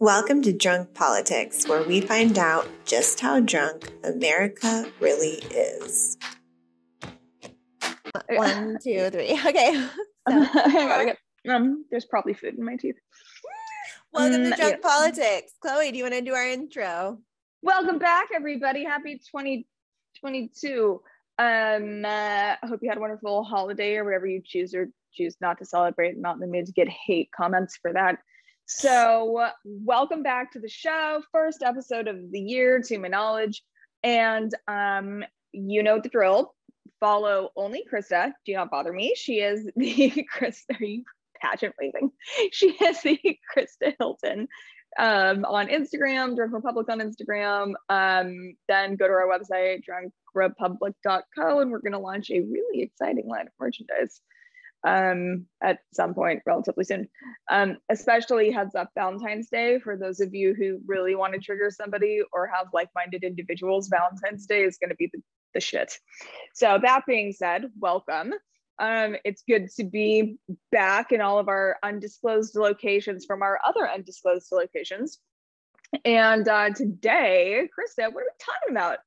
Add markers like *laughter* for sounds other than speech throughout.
Welcome to Drunk Politics, where we find out just how drunk America really is. *laughs* One, two, three. *laughs* Okay. *laughs* So, get, um, there's probably food in my teeth. welcome Mm, to Drunk yeah. Politics. Chloe, do you want to do our intro? Welcome back, everybody. Happy 2022. Um, uh, I hope you had a wonderful holiday or whatever you choose or choose not to celebrate. Not in the mood to get hate comments for that. So, welcome back to the show. First episode of the year, to my knowledge. And um, you know the drill. Follow only Krista. Do not bother me. She is *laughs* the Krista. Are you pageant waving? She is the Krista Hilton um, on Instagram, Drunk Republic on Instagram. Um, then go to our website, drunkrepublic.co, and we're going to launch a really exciting line of merchandise um, at some point relatively soon. Um, especially heads up Valentine's Day for those of you who really want to trigger somebody or have like minded individuals. Valentine's Day is going to be the, the shit. So, that being said, welcome. Um, it's good to be back in all of our undisclosed locations from our other undisclosed locations. And uh, today, Krista, what are we talking about?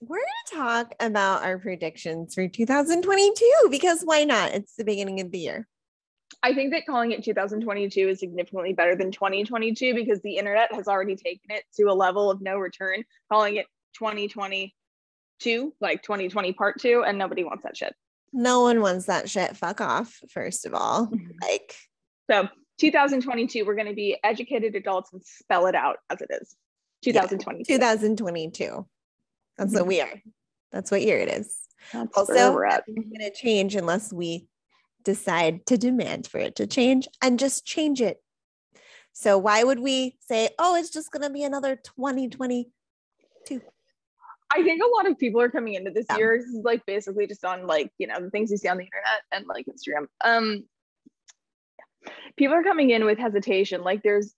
We're going to talk about our predictions for 2022 because why not? It's the beginning of the year. I think that calling it 2022 is significantly better than 2022 because the internet has already taken it to a level of no return, calling it 2022, like 2020 part two, and nobody wants that shit. No one wants that shit. Fuck off, first of all. *laughs* Like, So 2022, we're going to be educated adults and spell it out as it is. 2022. 2022. That's what we are. That's what year it is. That's Also, where we're at. Going to change unless we decide to demand for it to change and just change it. So why would we say, oh, it's just going to be another 2022? I think a lot of people are coming into this Yeah. year this is like basically just on like you know the things you see on the internet and like Instagram. Um, people are coming in with hesitation. Like there's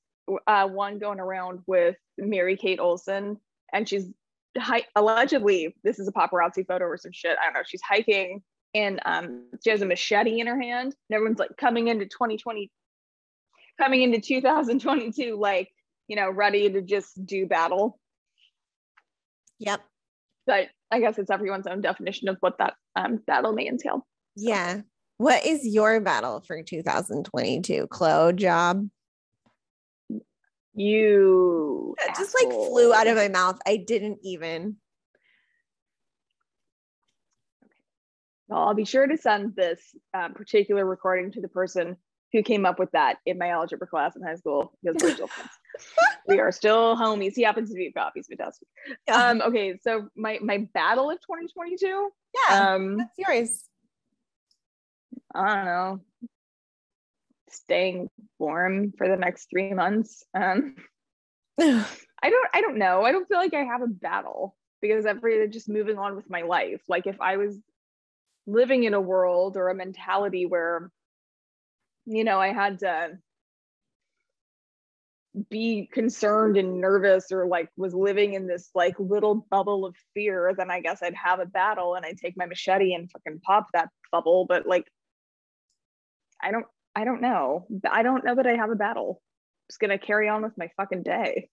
uh, one going around with Mary Kate Olsen, and she's hi- allegedly this is a paparazzi photo or some shit. I don't know. She's hiking and um, she has a machete in her hand. And everyone's like coming into 2020, coming into 2022, like you know, ready to just do battle Yep. but I guess it's everyone's own definition of what that um, battle may entail. Yeah. What is your battle for 2022? Chloe job? You That just like flew out of my mouth. I didn't even. Okay. Well, I'll be sure to send this um, particular recording to the person who came up with that in my algebra class in high school because we're still friends. we are still homies. He happens to be a cop. He's fantastic. Yeah. Um, okay, so my my battle of 2022. yeah. Um, that's yours. I don't know. Staying warm for the next three months. Um, *laughs* I don't I don't know. I don't feel like I have a battle because I'm just moving on with my life. Like if I was living in a world or a mentality where you know I had to be concerned and nervous or like was living in this like little bubble of fear, then I guess I'd have a battle and I'd take my machete and fucking pop that bubble. But like I don't I don't know. I don't know that I have a battle. just gonna carry on with my fucking day.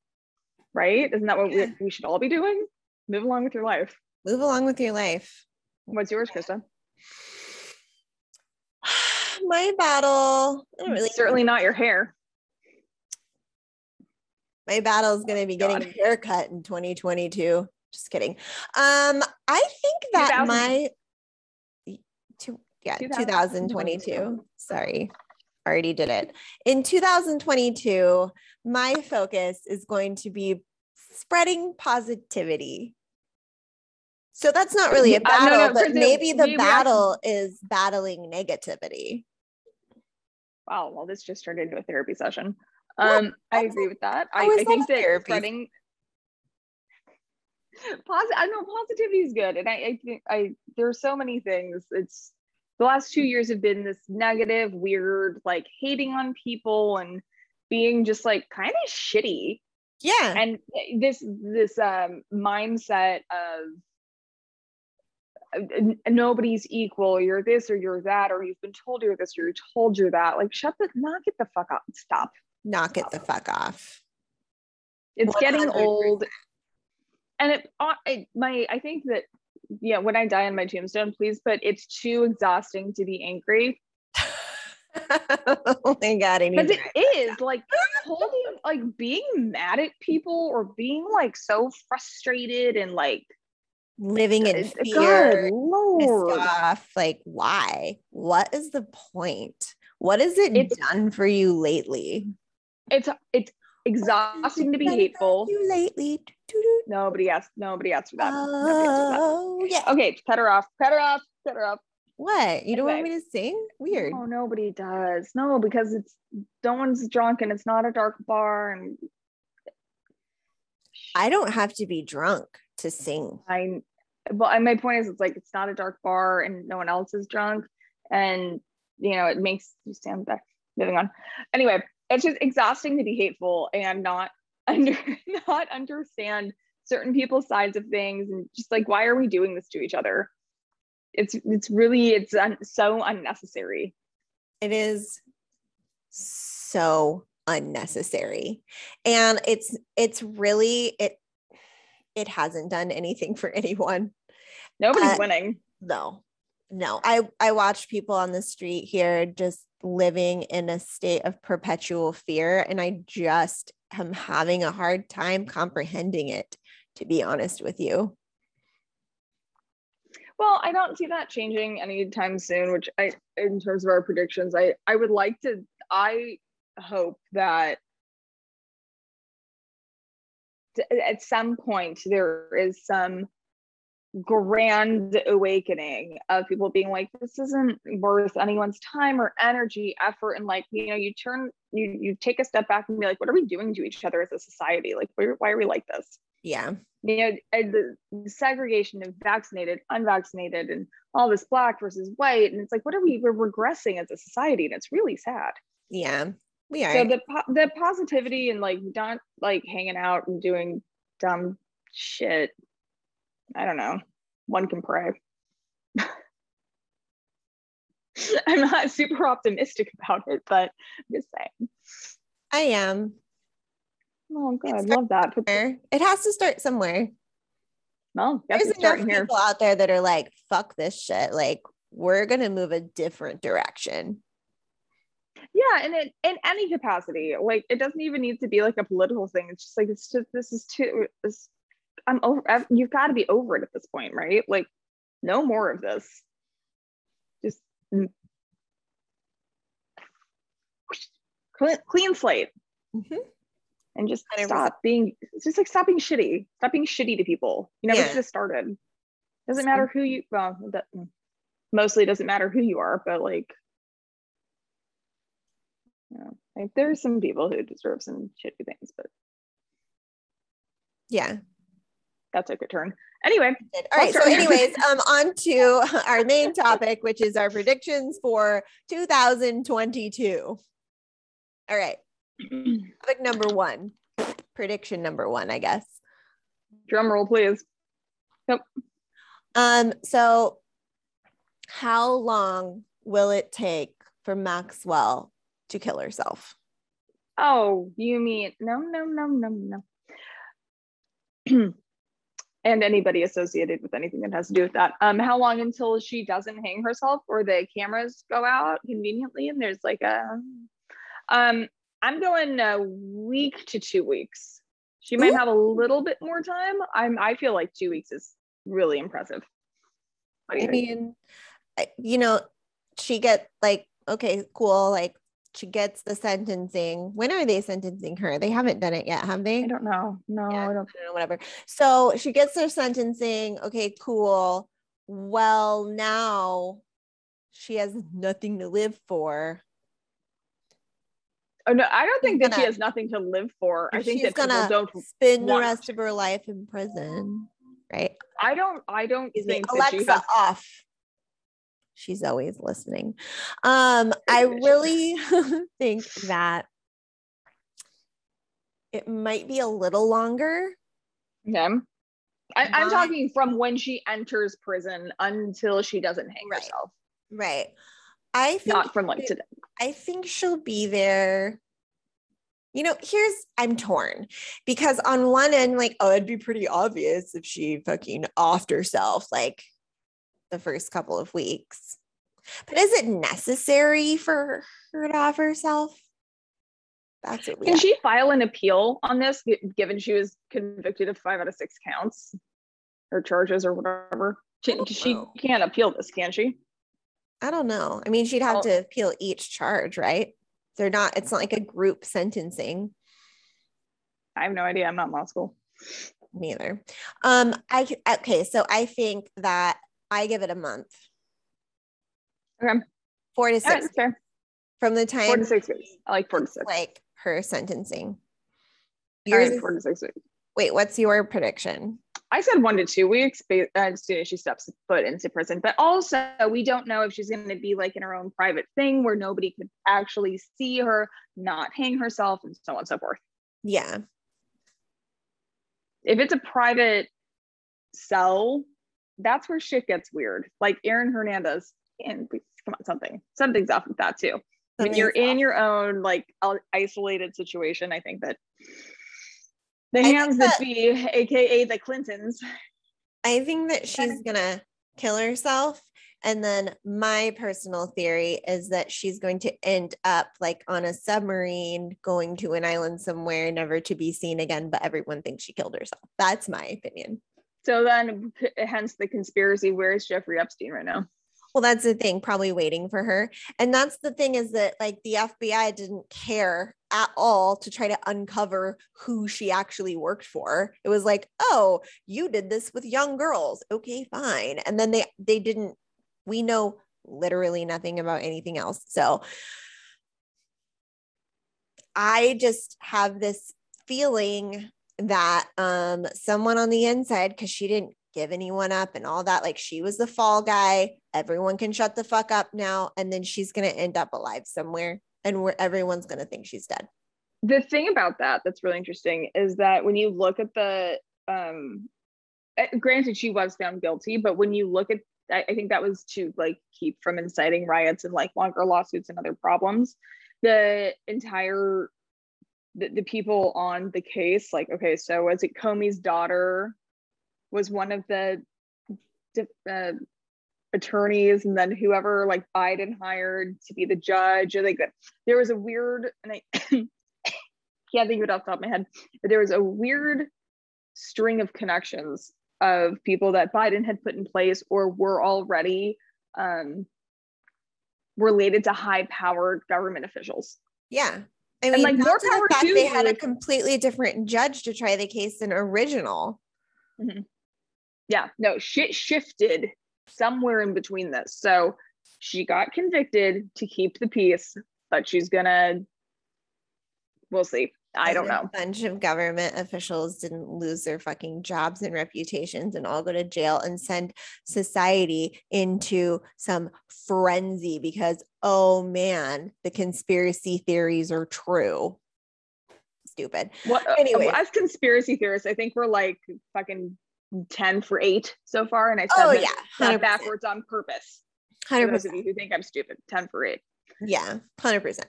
Right? Isn't that what we, *clears throat* we should all be doing? Move along with your life. Move along with your life. What's yours, Krista? *sighs* My battle. Really Certainly not your hair. my battle is going to be getting a haircut in 2022 just kidding um i think that 2000. my two, yeah 2022. 2022 sorry already did it in 2022 my focus is going to be spreading positivity so that's not really a Uh, no, battle no, but Krista, maybe the we- we actually- battle is battling negativity Wow, well, this just turned into a therapy session. Um, I agree with that. I, I think that therapy? spreading positive I know positivity is good. And I, I think I there's so many things. It's the last two years have been this negative, weird, like hating on people and being just like kind of shitty. yeah and this this um mindset of uh, nobody's equal you're this or you're that or you've been told you're this or you're told you're that like shut the knock it the fuck up stop knock it the fuck off It's getting 100%. old. And it, uh, it my I think that yeah, when I die on my tombstone, please put it's too exhausting to be angry. *laughs* oh my god, I Because it is like holding like being mad at people or being like so frustrated and like living in fear, off. Like, why? What is the point? What has it It's- done for you lately? It's it's exhausting to be hateful. You lately. Nobody asked. Nobody asked for that. Nobody for that. Oh yeah. Okay, cut her off. Cut her off. Cut her off. What? You don't want me to sing? Weird. Oh, nobody does. No, because it's no one's drunk and it's not a dark bar and I don't have to be drunk to sing. I. But I- my point is, it's like it's not a dark bar and no one else is drunk, and you know it makes you stand back. Moving on. Anyway, it's just exhausting to be hateful and not under *laughs* not understand certain people's sides of things and just like why are we doing this to each other? It's it's really it's un- so unnecessary. It is so unnecessary. And it's it's really it it hasn't done anything for anyone. Nobody's Uh, winning. no no i i watch people on the street here just living in a state of perpetual fear and i just am having a hard time comprehending it to be honest with you. Well, I don't see that changing anytime soon, which I in terms of our predictions, I I would like to I hope that at some point there is some grand awakening of people being like this isn't worth anyone's time or energy effort and like you know you turn you you take a step back and be like what are we doing to each other as a society? Like why, why are we like this? Yeah. You know the segregation of vaccinated unvaccinated and all this black versus white and it's like what are we we're regressing as a society and it's really sad. Yeah. We are. So the the positivity and like not like hanging out and doing dumb shit i don't know. One can pray. *laughs* I'm not super optimistic about it but i'm just saying. I am. Oh god i love that. Put- it has to start somewhere. Well there's enough here. people out there that are like fuck this shit. Like we're gonna move a different direction. Yeah and it in any capacity. Like it doesn't even need to be like a political thing. It's just like it's just this is too this i'm over I've- you've got to be over it at this point right like no more of this just mm. clean, clean slate Mhm. and just 100%. stop being it's just like stop being shitty stop being shitty to people you know, Yeah. have started doesn't matter who you well that mostly doesn't matter who you are but like you know, like there's some people who deserve some shitty things but yeah that took a turn anyway. All right. So, *laughs* anyways, um, on to our main topic, which is our predictions for 2022. All right. *clears throat* Topic number one. Prediction number one, I guess. drum roll please Yep. Um, so how long will it take for Maxwell to kill herself? oh you mean no no no no no *clears throat* and anybody associated with anything that has to do with that um how long until she doesn't hang herself or the cameras go out conveniently and there's like a um i'm going a week to two weeks she might Ooh. have a little bit more time i'm i feel like two weeks is really impressive what do you I think? mean, you know, she get like, okay, cool. Like gets the sentencing. When are they sentencing her? They haven't done it yet, have they? i don't know no Yeah. i don't I don't know, whatever. So she gets her sentencing. Okay, cool. Well, now she has nothing to live for. oh no i don't She's think that she gonna- has nothing to live for i think She's that people don't spend the rest of her life in prison, right? i don't i don't me, think that she Alexa has off. She's always listening. Um, I Maybe I should. really *laughs* think that it might be a little longer. Yeah. I, I'm talking from when she enters prison until she doesn't hang Right. herself, Right. I think not from like today. I think she'll be there You know, here's I'm torn because on one end, like, oh, it'd be pretty obvious if she fucking offed herself like the first couple of weeks. But is it necessary for her to off herself? That's what we Can have. she file an appeal on this, given she was convicted of five out of six counts or charges or whatever? She, she can't appeal this, can she? I don't know. I mean, she'd have to appeal each charge, right? They're not, it's not like a group sentencing. I have no idea. I'm not in law school. Neither. Um, I okay, so I think that I give it a month, Okay. four to six fair. from the time Four to six weeks. I like four to six. like her sentencing. Yours right, four to six weeks. wait, what's your prediction? I said one to two weeks as soon as she steps foot into prison. But also, we don't know if she's going to be like in her own private thing where nobody could actually see her, not hang herself, and so on and so forth. Yeah. If it's a private cell, that's where shit gets weird. Like Aaron Hernandez, and come on, something, something's off with that too. when you're in off. your own like uh, isolated situation, I think that the hands that, that- be, aka the Clintons, I think that she's gonna kill herself. And then my personal theory is that she's going to end up like on a submarine going to an island somewhere, never to be seen again, but everyone thinks she killed herself. That's my opinion. So then, hence the conspiracy. Where is Jeffrey Epstein right now? Well, that's the thing, probably waiting for her. And that's the thing is that like the FBI didn't care at all to try to uncover who she actually worked for. It was like, "Oh, you did this with young girls. Okay, fine." And then they they didn't we know literally nothing about anything else. So I just have this feeling that um someone on the inside cuz she didn't give anyone up and all that like she was the fall guy everyone can shut the fuck up now and then she's going to end up alive somewhere and where everyone's going to think she's dead The thing about that that's really interesting is that when you look at the, um, eh, granted she was found guilty, but when you look at, I think that was to like keep from inciting riots and like longer lawsuits and other problems. The entire the, the people on the case, like, okay, so was it Comey's daughter was one of the uh, attorneys, and then whoever like Biden hired to be the judge, or like there was a weird, and I *coughs* can't think of it off the top of my head, but there was a weird string of connections of people that Biden had put in place or were already um, related to high-powered government officials. yeah i mean like, down more to the fact to they had a completely different judge to try the case than original. Mm-hmm. Yeah no shit shifted somewhere in between this. So she got convicted to keep the peace but she's gonna we'll see i don't know A bunch of government officials didn't lose their fucking jobs and reputations and all go to jail and send society into some frenzy because, oh man, the conspiracy theories are true. Stupid. what uh, Anyways. as conspiracy theorists i think we're like fucking 10 for 8 so far and i said Oh, yeah. 100%. backwards on purpose for 100%. those of you who think i'm stupid 10 for 8 Yeah. 100%.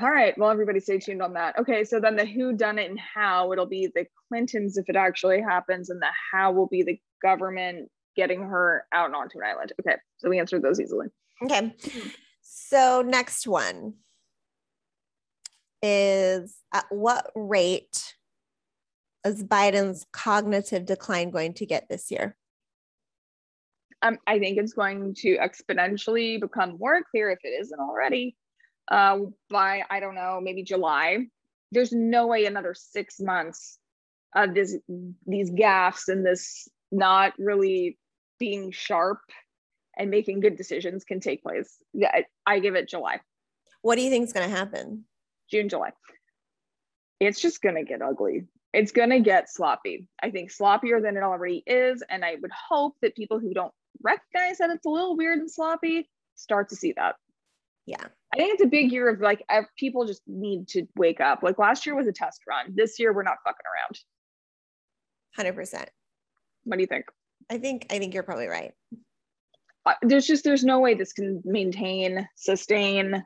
All right. Well, everybody stay tuned on that. Okay. So then the who done it and how it'll be the Clintons if it actually happens, and the how will be the government getting her out onto an island. Okay. So we answered those easily. Okay. So next one is at what rate is Biden's cognitive decline going to get this year? Um, I think it's going to exponentially become more clear if it isn't already. Uh, by I don't know, maybe July. There's no way another six months of this these gaffes and this not really being sharp and making good decisions can take place. Yeah, I, I give it July, What do you think is going to happen? June, July. It's just gonna get ugly. It's gonna get sloppy. I think sloppier than it already is, and I would hope that people who don't recognize that it's a little weird and sloppy start to see that. Yeah. I think it's a big year of like people just need to wake up. Like last year was a test run. This year we're not fucking around. 100%. What do you think? I think I think you're probably right. Uh, there's just there's no way this can maintain, sustain.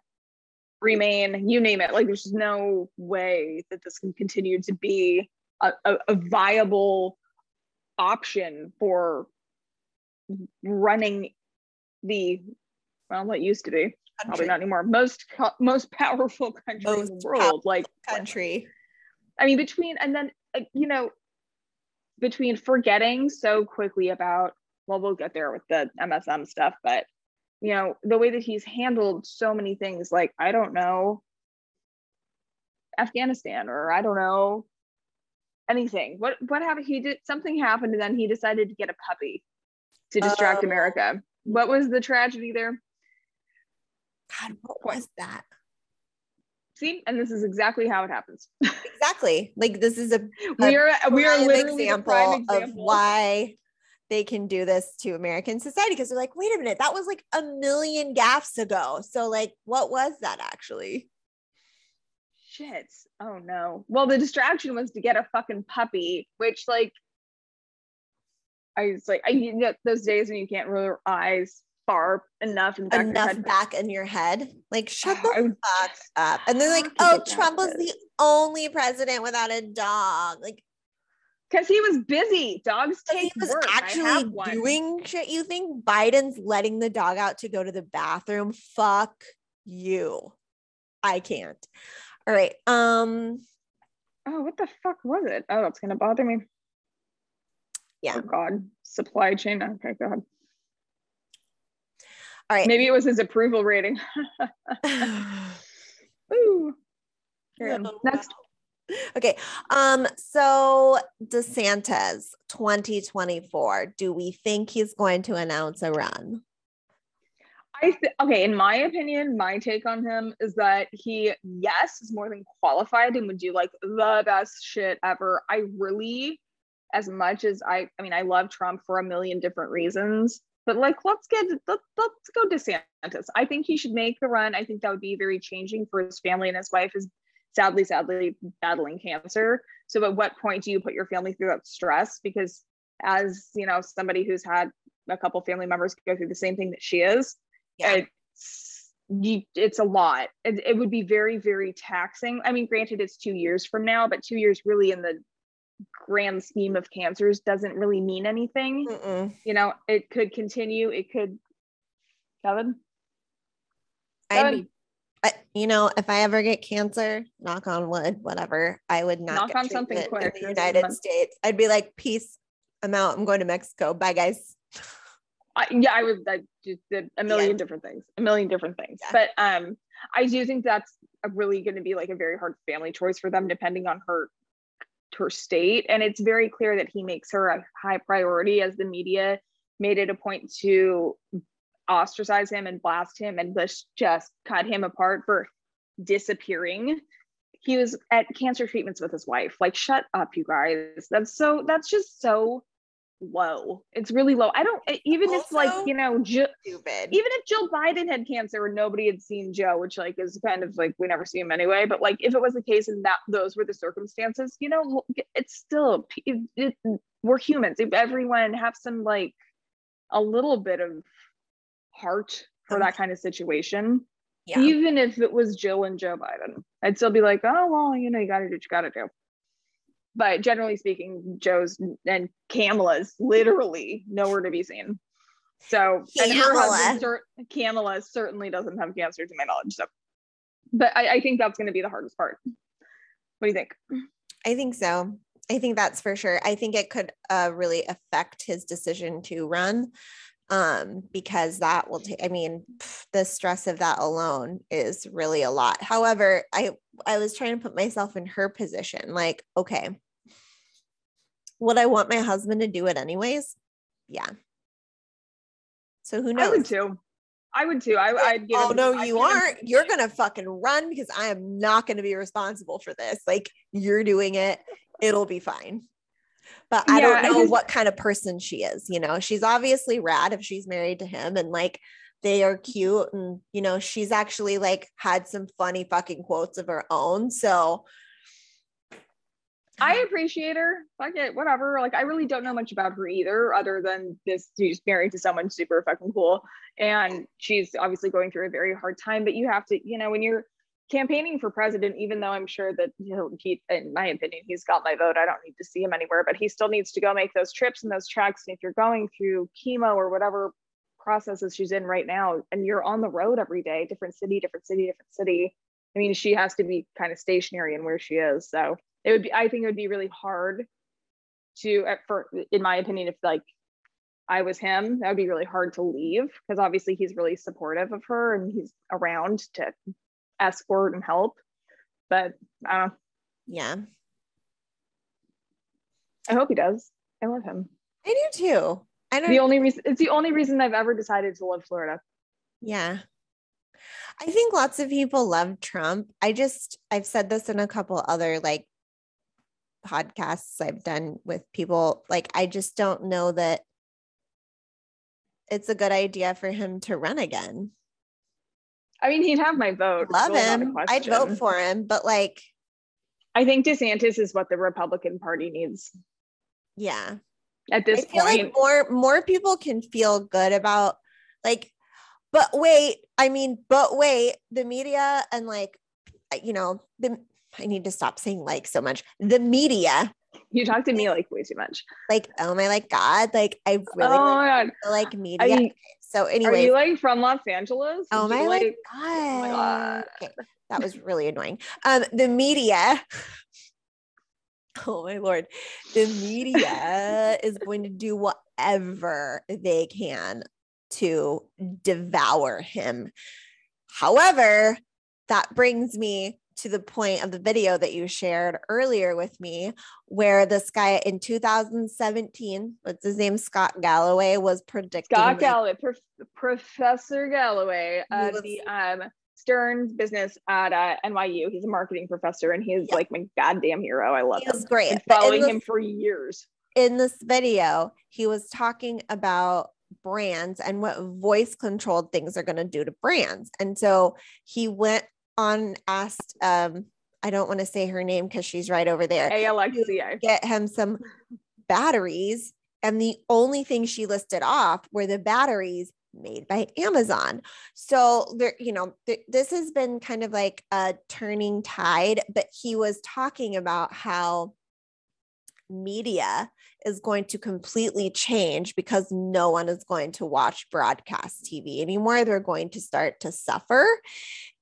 remain, you name it. Like there's just no way that this can continue to be a, a, a viable option for running the well what used to be country. probably not anymore. Most most *laughs* powerful country most in the world like country. I mean between and then uh, you know between forgetting so quickly about well we'll get there with the msm stuff but you know the way that he's handled so many things like i don't know afghanistan or i don't know anything. What what happened? He did something happened and then he decided to get a puppy to distract oh. america. What was the tragedy there god what was that see and this is exactly how it happens *laughs* exactly like this is a, a we are we are literally example, example of why they can do this to American society because they're like, wait a minute, that was like a million gaffes ago. So, like, what was that actually? Shit. Oh no. Well, the distraction was to get a fucking puppy, which, like, I was like, I you know, those days when you can't roll your eyes far enough in enough back in your head. Like, shut the fuck up. And they're like, oh, Trump was the only president without a dog. Like, because he was busy. Dogs take he was work. actually doing shit. You think Biden's letting the dog out to go to the bathroom? Fuck you. I can't. All right. Um. Oh, what the fuck was it? Oh, that's gonna bother me. Yeah. Oh God. Supply chain. Okay, go ahead. All right. Maybe it was his approval rating. *laughs* *sighs* Ooh. Here, oh, next. Okay. Um, so DeSantis 2024, do we think he's going to announce a run? I th- okay, in my opinion, my take on him is that he, yes, is more than qualified and would do like the best shit ever. I really, as much as I, I mean, I love Trump for a million different reasons, but like, let's get let, let's go DeSantis. I think he should make the run. I think that would be very changing for his family and his wife. is sadly, sadly battling cancer. So at what point do you put your family through that stress? Because as you know, somebody who's had a couple family members go through the same thing that she is, yeah. it's you, it's a lot. It, it would be very, very taxing. I mean, granted, it's two years from now, but two years really in the grand scheme of cancers doesn't really mean anything. Mm-mm. You know, it could continue. It could. Kevin. Kevin? I, you know, if I ever get cancer, knock on wood, whatever, I would not knock on something quick in the United States. I'd be like, peace, I'm out. I'm going to Mexico. Bye, guys. I, yeah, I would. I just did a million yeah. different things, a million different things. Yeah. But um, I do think that's really going to be like a very hard family choice for them, depending on her her state. And it's very clear that he makes her a high priority, as the media made it a point to ostracize him and blast him and just just cut him apart for disappearing he was at cancer treatments with his wife like shut up you guys that's so that's just so low it's really low i don't even also, if like you know Jill, stupid. even if jill biden had cancer and nobody had seen joe which like is kind of like we never see him anyway but like if it was the case and that those were the circumstances you know it's still it, it, we're humans if everyone have some like a little bit of heart for that kind of situation. Yeah. Even if it was Jill and Joe Biden, I'd still be like, oh, well, you know, you got to do what you got to do. But generally speaking, Joe's and Kamala's literally nowhere to be seen. So, Kamala. and her husband, Kamala certainly doesn't have cancer to my knowledge. So, but I, I think that's going to be the hardest part. What do you think? I think so. I think that's for sure. I think it could uh, really affect his decision to run um, because that will take, I mean, the stress of that alone is really a lot. However, I, I was trying to put myself in her position like, okay, would I want my husband to do it anyways? Yeah. So who knows? I would too. I would too. I, would give. Oh no, you aren't. You're gonna fucking run because I am not gonna be responsible for this. Like you're doing it. It'll be fine but I yeah, don't know just, what kind of person she is. You know, she's obviously rad if she's married to him and like they are cute and you know, she's actually like had some funny fucking quotes of her own. So I appreciate her. Fuck it, whatever. Like I really don't know much about her either, other than this she's married to someone super fucking cool. And she's obviously going through a very hard time. But you have to, you know, when you're campaigning for president, even though I'm sure that he'll, he, in my opinion, he's got my vote. I don't need to see him anywhere, but he still needs to go make those trips and those tracks. And if you're going through chemo or whatever processes she's in right now, and you're on the road every day, different city, different city, different city, I mean, she has to be kind of stationary in where she is. So it would be, I think it would be really hard to, for, in my opinion, if like I was him, that would be really hard to leave because obviously he's really supportive of her and he's around to escort and help. But I don't know. Yeah. I hope he does. I love him. I do too. I don't The only reason it's the only reason I've ever decided to love Florida. Yeah. I think lots of people love Trump. I just I've said this in a couple other like podcasts I've done with people. Like I just don't know that it's a good idea for him to run again. I mean, he'd have my vote. Love him. I'd vote for him, but like I think DeSantis is what the Republican Party needs. Yeah. At this I feel point. like more more people can feel good about like but wait, I mean, but wait, the media and like you know, the I need to stop saying like so much. The media. You talk to me like way too much. Like, oh my like God, like I really oh like, my God. like media. You, so anyway. are you like from Los Angeles? oh Did my you, like God. my God. Okay, that was really annoying. Um, the media. *laughs* Oh my lord, the media *laughs* is going to do whatever they can to devour him. However, that brings me to the point of the video that you shared earlier with me, where this guy in 2017, what's his name, Scott Galloway, was predicting. Scott Galloway, Prof- Professor Galloway of was- the um, Stern business at uh, NYU. He's a marketing professor and he's Yeah. like my goddamn hero. I love he him. was great. Been following this- him for years. in this video, he was talking about brands and what voice controlled things are going to do to brands. And so he went on, asked, um, I don't want to say her name because she's right over there, ALXCA. get him some batteries. And the only thing she listed off were the batteries made by Amazon. So there, you know, th- this has been kind of like a turning tide, but he was talking about how media is going to completely change because no one is going to watch broadcast TV anymore. They're going to start to suffer.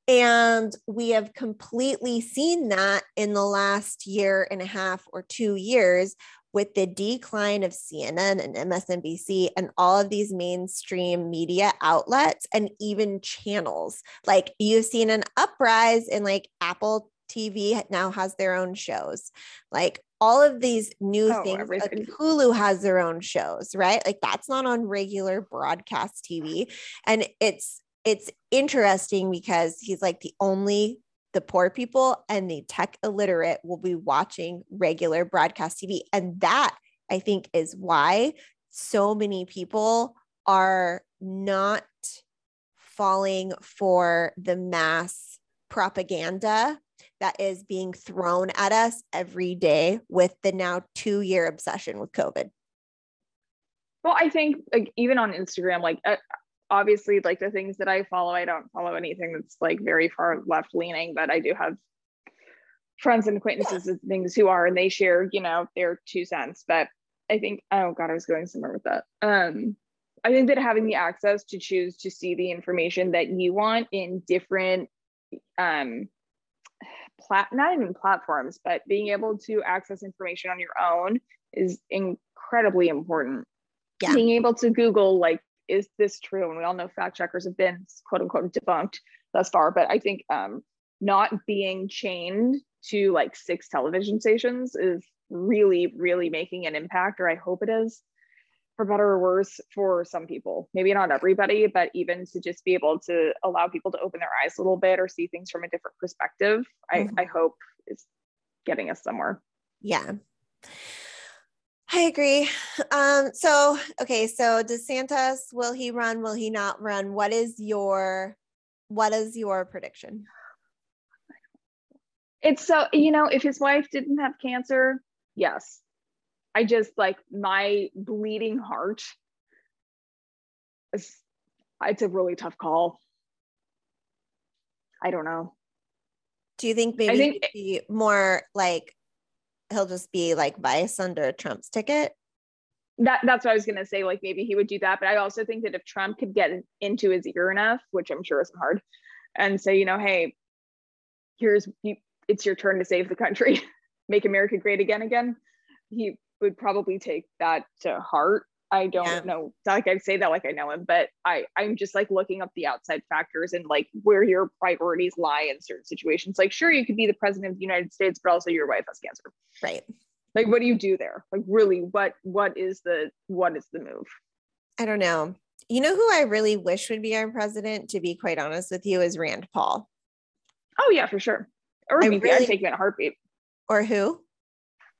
And we have completely seen that in the last year and a half or two years with the decline of CNN and MSNBC and all of these mainstream media outlets and even channels. Like you've seen an uprise in like Apple TV now has their own shows. Like all of these new Oh, things, like. Hulu has their own shows, right? Like that's not on regular broadcast TV. And it's it's interesting because he's like the only the poor people and the tech illiterate will be watching regular broadcast TV. And that I think is why so many people are not falling for the mass propaganda that is being thrown at us every day with the now two year obsession with COVID. Well, I think like even on Instagram, like uh, obviously like the things that I follow, I don't follow anything that's like very far left leaning, but I do have friends and acquaintances and things who are, and they share, you know, their two cents. But I think, oh God, I was going somewhere with that. Um, I think that having the access to choose to see the information that you want in different um plat not even platforms, but being able to access information on your own is incredibly important. Yeah. Being able to Google, like, is this true? And we all know fact checkers have been quote unquote debunked thus far, but I think um, not being chained to like six television stations is really, really making an impact, or I hope it is for better or worse for some people. Maybe not everybody, but even to just be able to allow people to open their eyes a little bit or see things from a different perspective, I, Mhm. I hope is getting us somewhere. Yeah. I agree. Um, so okay, so DeSantis, will he run? Will he not run? What is your what is your prediction? It's so, you know, if his wife didn't have cancer, yes. I just like my bleeding heart. It's, it's a really tough call. I don't know. Do you think maybe think more like he'll just be like vice under Trump's ticket? that that's what I was gonna say. Like maybe he would do that, but I also think that if Trump could get into his ear enough, which I'm sure isn't hard, and say, you know, hey, here's you, it's your turn to save the country, *laughs* make America great again, again. He would probably take that to heart. I don't Yeah. know. Like I say that like I know him, but I I'm just like looking up the outside factors and like where your priorities lie in certain situations. Like, sure, you could be the president of the United States, but also your wife has cancer. Right. Like, what do you do there? Like, really, what what is the what is the move? I don't know. You know who I really wish would be our president, to be quite honest with you, is Rand Paul. Oh yeah, for sure. Or I maybe really- I'd take him in a heartbeat. Or who?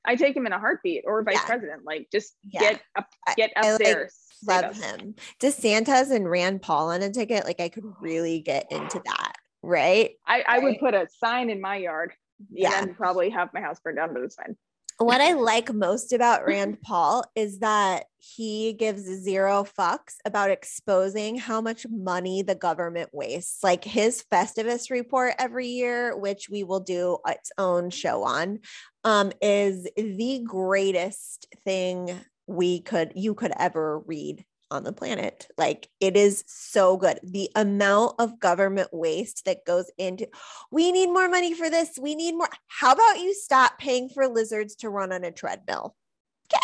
I take him in a heartbeat or vice Yeah. president. Like just Yeah. get up, get up I, like, there. save Love us. him. DeSantis and Rand Paul on a ticket. Like I could really get into that. Right. I, I would put a sign in my yard. Yeah. And probably have my house burned down, but it's fine. What I *laughs* like most about Rand Paul is that he gives zero fucks about exposing how much money the government wastes. Like his Festivus report every year, which we will do its own show on, um, is the greatest thing we could you could ever read on the planet. Like it is so good. The amount of government waste that goes into we need more money for this. We need more. How about you stop paying for lizards to run on a treadmill? Okay.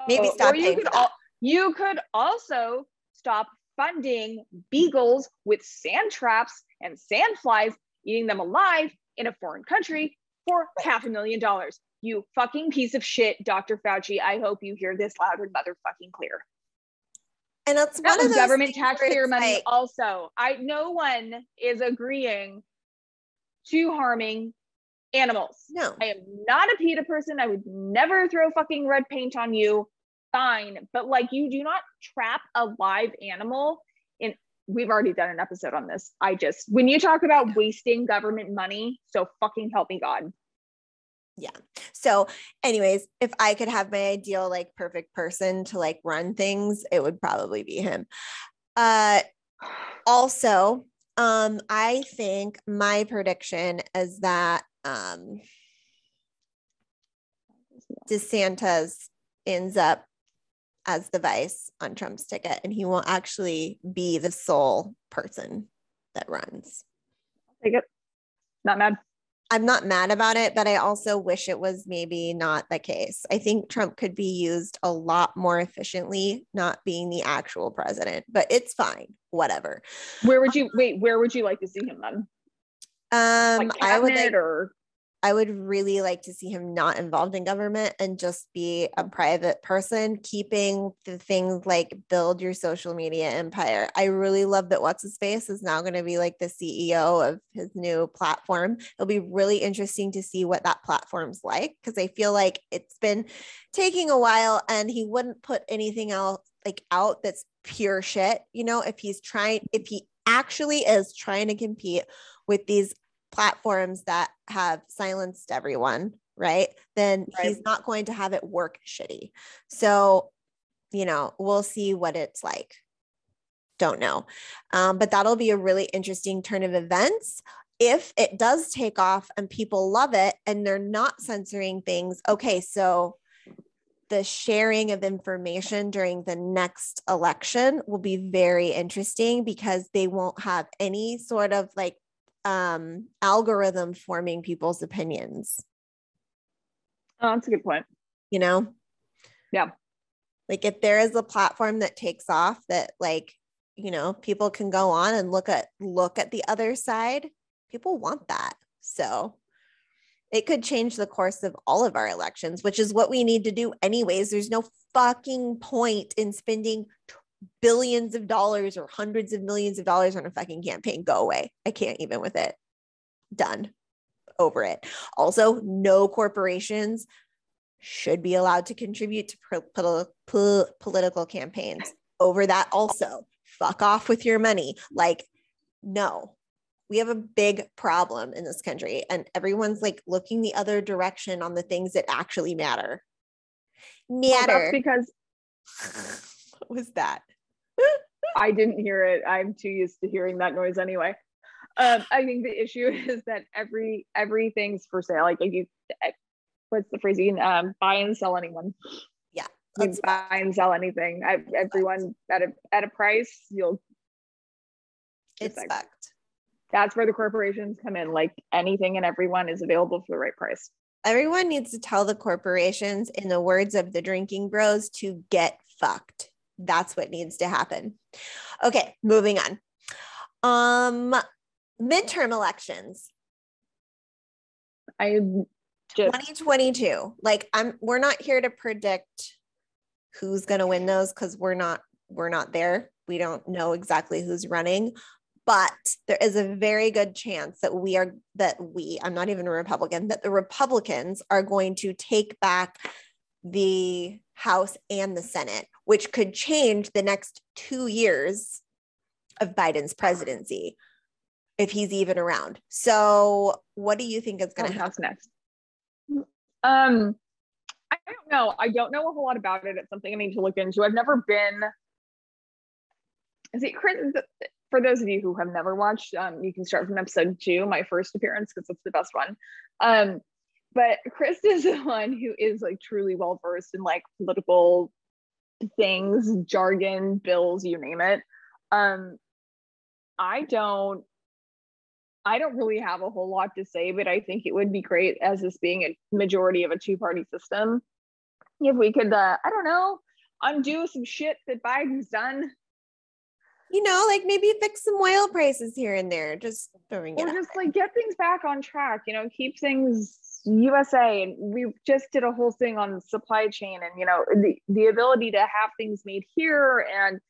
Oh, Maybe Oh, stop or you paying could al- you could also stop funding beagles with sand traps and sand flies, eating them alive in a foreign country for half a million dollars. You fucking piece of shit, Dr. Fauci. I hope you hear this loud and motherfucking clear. And that's That one of government taxpayer money like, also. I no one is agreeing to harming animals. no, I am not a PETA person. I would never throw fucking red paint on you. Fine. But like you do not trap a live animal in we've already done an episode on this. I just when you talk about wasting government money, so fucking help me God. So, anyways, if I could have my ideal, like, perfect person to like run things, it would probably be him. Uh, also, um, I think my prediction is that um, DeSantis ends up as the vice on Trump's ticket, and he won't actually be the sole person that runs. Take it. Not mad. I'm not mad about it, but I also wish it was maybe not the case. I think Trump could be used a lot more efficiently, not being the actual president, but it's fine. Whatever. Where would you wait? Where would you like to see him then? Um, Like I would like, or I would really like to see him not involved in government and just be a private person, keeping the things like build your social media empire. I really love that What's His Face is now going to be like the CEO of his new platform. It'll be really interesting to see what that platform's like because I feel like it's been taking a while and he wouldn't put anything else like out that's pure shit. You know, if he's trying, if he actually is trying to compete with these platforms that have silenced everyone, right? Then Right. he's not going to have it work shitty. So, you know, we'll see what it's like. Don't know. Um, but that'll be a really interesting turn of events. If it does take off and people love it and they're not censoring things, okay, so the sharing of information during the next election will be very interesting because they won't have any sort of like um algorithm forming people's opinions oh, that's a good point. you know Yeah. like if there is a platform that takes off that like you know people can go on and look at look at the other side people want that so it could change the course of all of our elections which is what we need to do anyways there's no fucking point in spending billions of dollars or hundreds of millions of dollars on a fucking campaign go away. I can't even with it. Done. Over it. Also no corporations should be allowed to contribute to pro- poli- po- political campaigns. Over that also. Fuck off with your money. Like no. We have a big problem in this country and everyone's like looking the other direction on the things that actually matter. Well, that's matter. because what *laughs* *laughs* was that I didn't hear it. I'm too used to hearing that noise anyway. um, I think the issue *laughs* is that every everything's for sale. Like, if you, eh, what's the phrase? You can um, buy and sell anyone. Yeah, you can buy and sell anything. I, everyone at a at a price, you'll. It's like. That's where the corporations come in. Like anything and everyone is available for the right price. Everyone needs to tell the corporations, in the words of the drinking bros, to get fucked. That's what needs to happen. Okay, moving on. Um, midterm elections. I just 2022. Like I'm we're not here to predict who's going to win those cuz we're not we're not there. We don't know exactly who's running, but there is a very good chance that we are that we, I'm not even a Republican, that the Republicans are going to take back the House and the Senate, which could change the next 2 years of Biden's presidency if he's even around. So, what do you think is going to happen next? Um, I don't know. I don't know a whole lot about it. It's something I need to look into. I've never been. Is it Chris? For those of you who have never watched, um, you can start from episode two, my first appearance, because it's the best one. Um, but Chris is the one who is like truly well versed in like political things, jargon, bills, you name it. Um, I don't I don't really have a whole lot to say, but I think it would be great as this being a majority of a two party system. If we could, uh, I don't know, undo some shit that Biden's done. You know, like maybe fix some oil prices here and there, just throwing or it. just like get things back on track. You know, keep things USA. And we just did a whole thing on supply chain and you know the the ability to have things made here and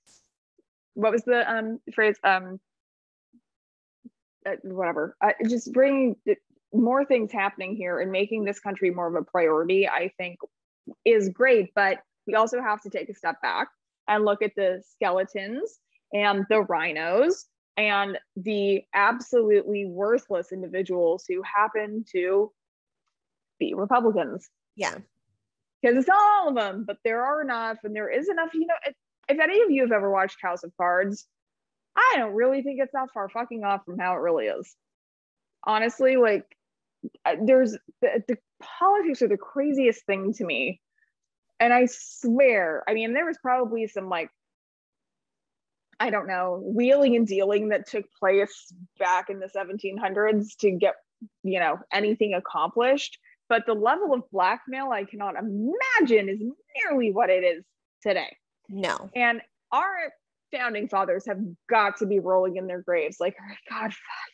what was the um phrase um uh, whatever, uh, just bringing more things happening here and making this country more of a priority, I think is great. But we also have to take a step back and look at the skeletons and the rhinos and the absolutely worthless individuals who happen to be Republicans. Yeah. Because it's not all of them, but there are enough, and there is enough. You know, if, if any of you have ever watched House of Cards, I don't really think it's that far fucking off from how it really is. Honestly, like uh, there's the, the politics are the craziest thing to me. And I swear, I mean, there was probably some like, I don't know, wheeling and dealing that took place back in the 1700s to get, you know, anything accomplished. But the level of blackmail I cannot imagine is nearly what it is today. No. And our founding fathers have got to be rolling in their graves. Like, oh God,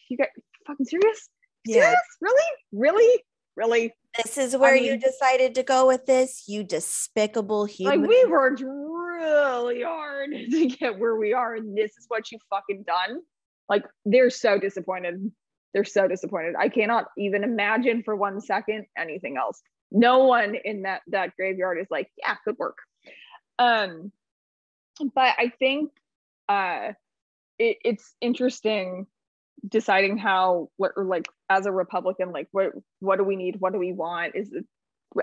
you got fucking serious? Serious? Yeah. Really? Really? Really? This is where I mean, you decided to go with this, you despicable human. Like we worked really hard *laughs* to get where we are, and this is what you fucking done. Like they're so disappointed. They're so disappointed. I cannot even imagine for one second anything else. No one in that that graveyard is like, yeah, good work. Um, but I think uh, it, it's interesting deciding how what or like as a Republican, like what what do we need? What do we want? Is it?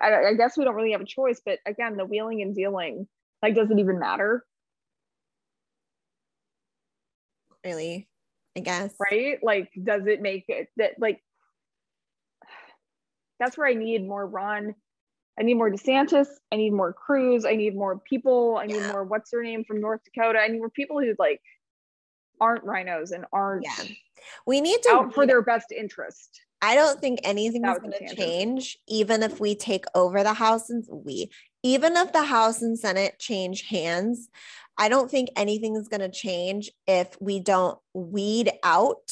I, I guess we don't really have a choice. But again, the wheeling and dealing, like, does it even matter? Really, I guess. Right? Like, does it make it that like? That's where I need more Ron I need more DeSantis. I need more Cruz. I need more people. I need yeah. more what's her name from North Dakota. I need more people who like aren't rhinos and aren't yeah. we need to out for their best interest. I don't think anything is going to change, even if we take over the House and we, even if the House and Senate change hands. I don't think anything is going to change if we don't weed out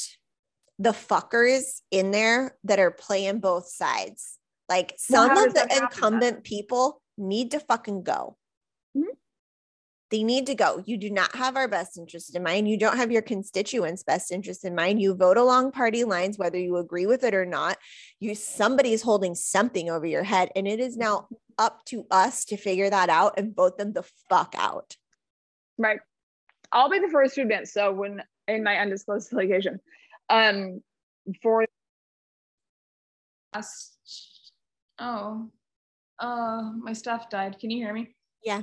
the fuckers in there that are playing both sides. Like some well, of the incumbent people need to fucking go. They need to go. You do not have our best interest in mind. You don't have your constituents' best interest in mind. You vote along party lines, whether you agree with it or not. You somebody's holding something over your head, and it is now up to us to figure that out and vote them the fuck out. Right. I'll be the first to admit. So when in my undisclosed litigation, um, for us Oh, uh, my stuff died. Can you hear me? Yeah.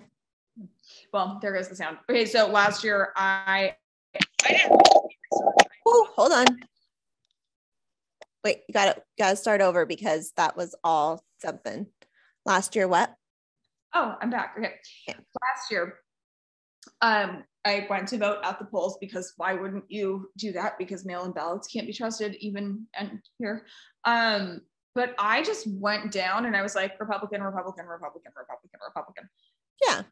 Well, there goes the sound. Okay, so last year I. Oh, hold on. Wait, you got to got to start over because that was all something. Last year, what? Oh, I'm back. Okay. Yeah. Last year, um, I went to vote at the polls because why wouldn't you do that? Because mail-in ballots can't be trusted even and here. Um, but I just went down and I was like Republican, Republican, Republican, Republican, Republican. Yeah.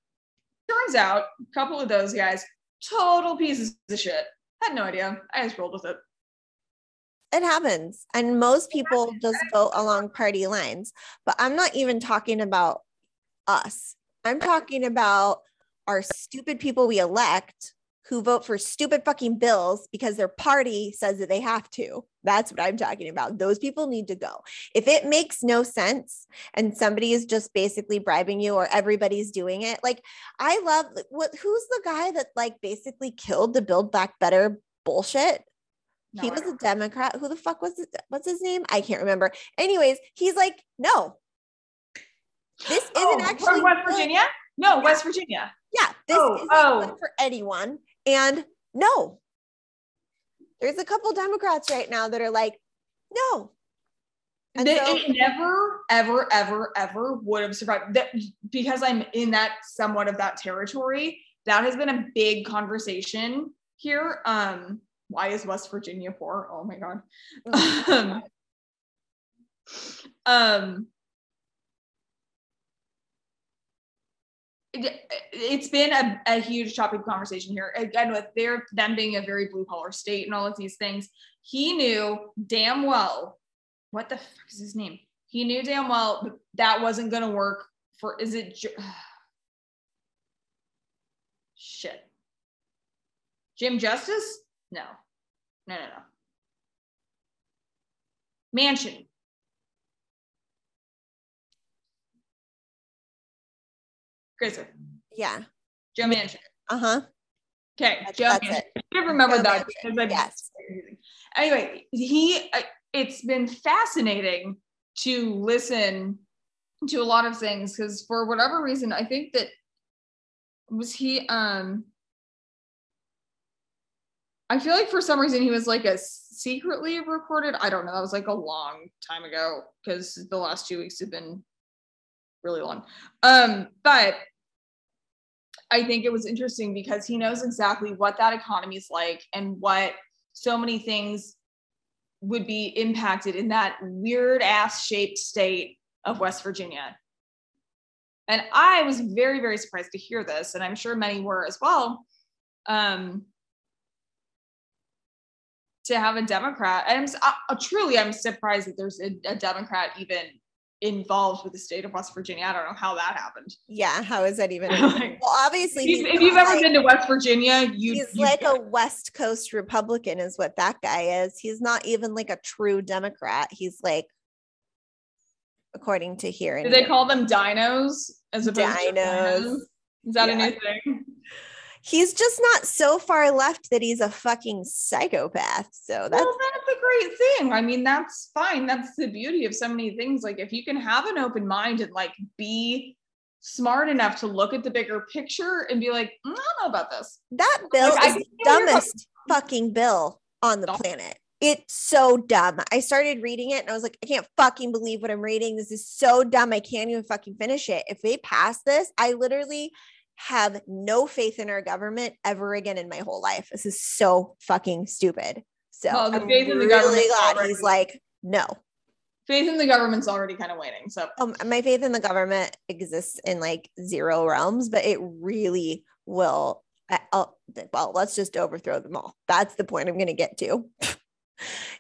Turns out a couple of those guys, total pieces of shit. Had no idea. I just rolled with it. It happens. And most people just vote along party lines. But I'm not even talking about us. I'm talking about our stupid people we elect who vote for stupid fucking bills because their party says that they have to. That's what I'm talking about. Those people need to go. If it makes no sense and somebody is just basically bribing you or everybody's doing it, like I love what who's the guy that like basically killed the Build Back Better bullshit? No, he was a. Democrat. Who the fuck was it? What's his name? I can't remember. Anyways, he's like, no. This isn't Oh, actually from West good. Virginia? No, West Virginia. Yeah, this Oh, isn't oh. good for anyone. And no, there's a couple Democrats right now that are like, no. And Th- so- it never, ever, ever, ever would have survived. That because I'm in that somewhat of that territory. That has been a big conversation here. Um, why is West Virginia poor? Oh my god. *laughs* um, um, it's been a, a huge topic of conversation here. Again with their them being a very blue collar state and all of these things he knew damn well what the fuck is his name? He knew damn well that, wasn't going to work for is it *sighs* shit. Jim Justice? No. No no no. Manchin Yeah. Joe Manchin. Uh huh. Okay, That's, Joe that's Manchin. I remember Joe that Manchin, because I've yes. Anyway, he uh, it's been fascinating to listen to a lot of things because for whatever reason, I think that was he um I feel like for some reason he was like a secretly recorded. I don't know. That was like a long time ago because the last two weeks have been really long. Um, but I think it was interesting because he knows exactly what that economy is like and what so many things would be impacted in that weird ass shaped state of West Virginia. And I was very, very surprised to hear this, and I'm sure many were as well. Um, to have a Democrat, and I'm uh, truly, I'm surprised that there's a, a Democrat even involved with the state of West Virginia. I don't know how that happened. Yeah. How is that even? *laughs* Like, well, obviously, If, if you've not ever been to West Virginia, you he's you like a West Coast Republican, is what that guy is. He's not even like a true Democrat. He's like, according to here. Do they call them dinos as opposed to Dinos. dinos? Is that a new thing? He's just not so far left that he's a fucking psychopath. So that's well, great thing. I mean, that's fine. That's the beauty of so many things. Like, if you can have an open mind and like be smart enough to look at the bigger picture and be like, "Mm, I don't know about this. that bill I is the dumbest fucking bill on the planet. It's so dumb. I started reading it and I was like, I can't fucking believe what I'm reading. This is so dumb. I can't even fucking finish it. If they pass this, I literally have no faith in our government ever again in my whole life. This is so fucking stupid. So Well, the I'm faith in the really glad already- he's like, no. Faith in the government's already kind of waning. So, Um, my faith in the government exists in like zero realms, but it really will. I- I'll, well, let's just overthrow them all. That's the point I'm going to get to. *laughs*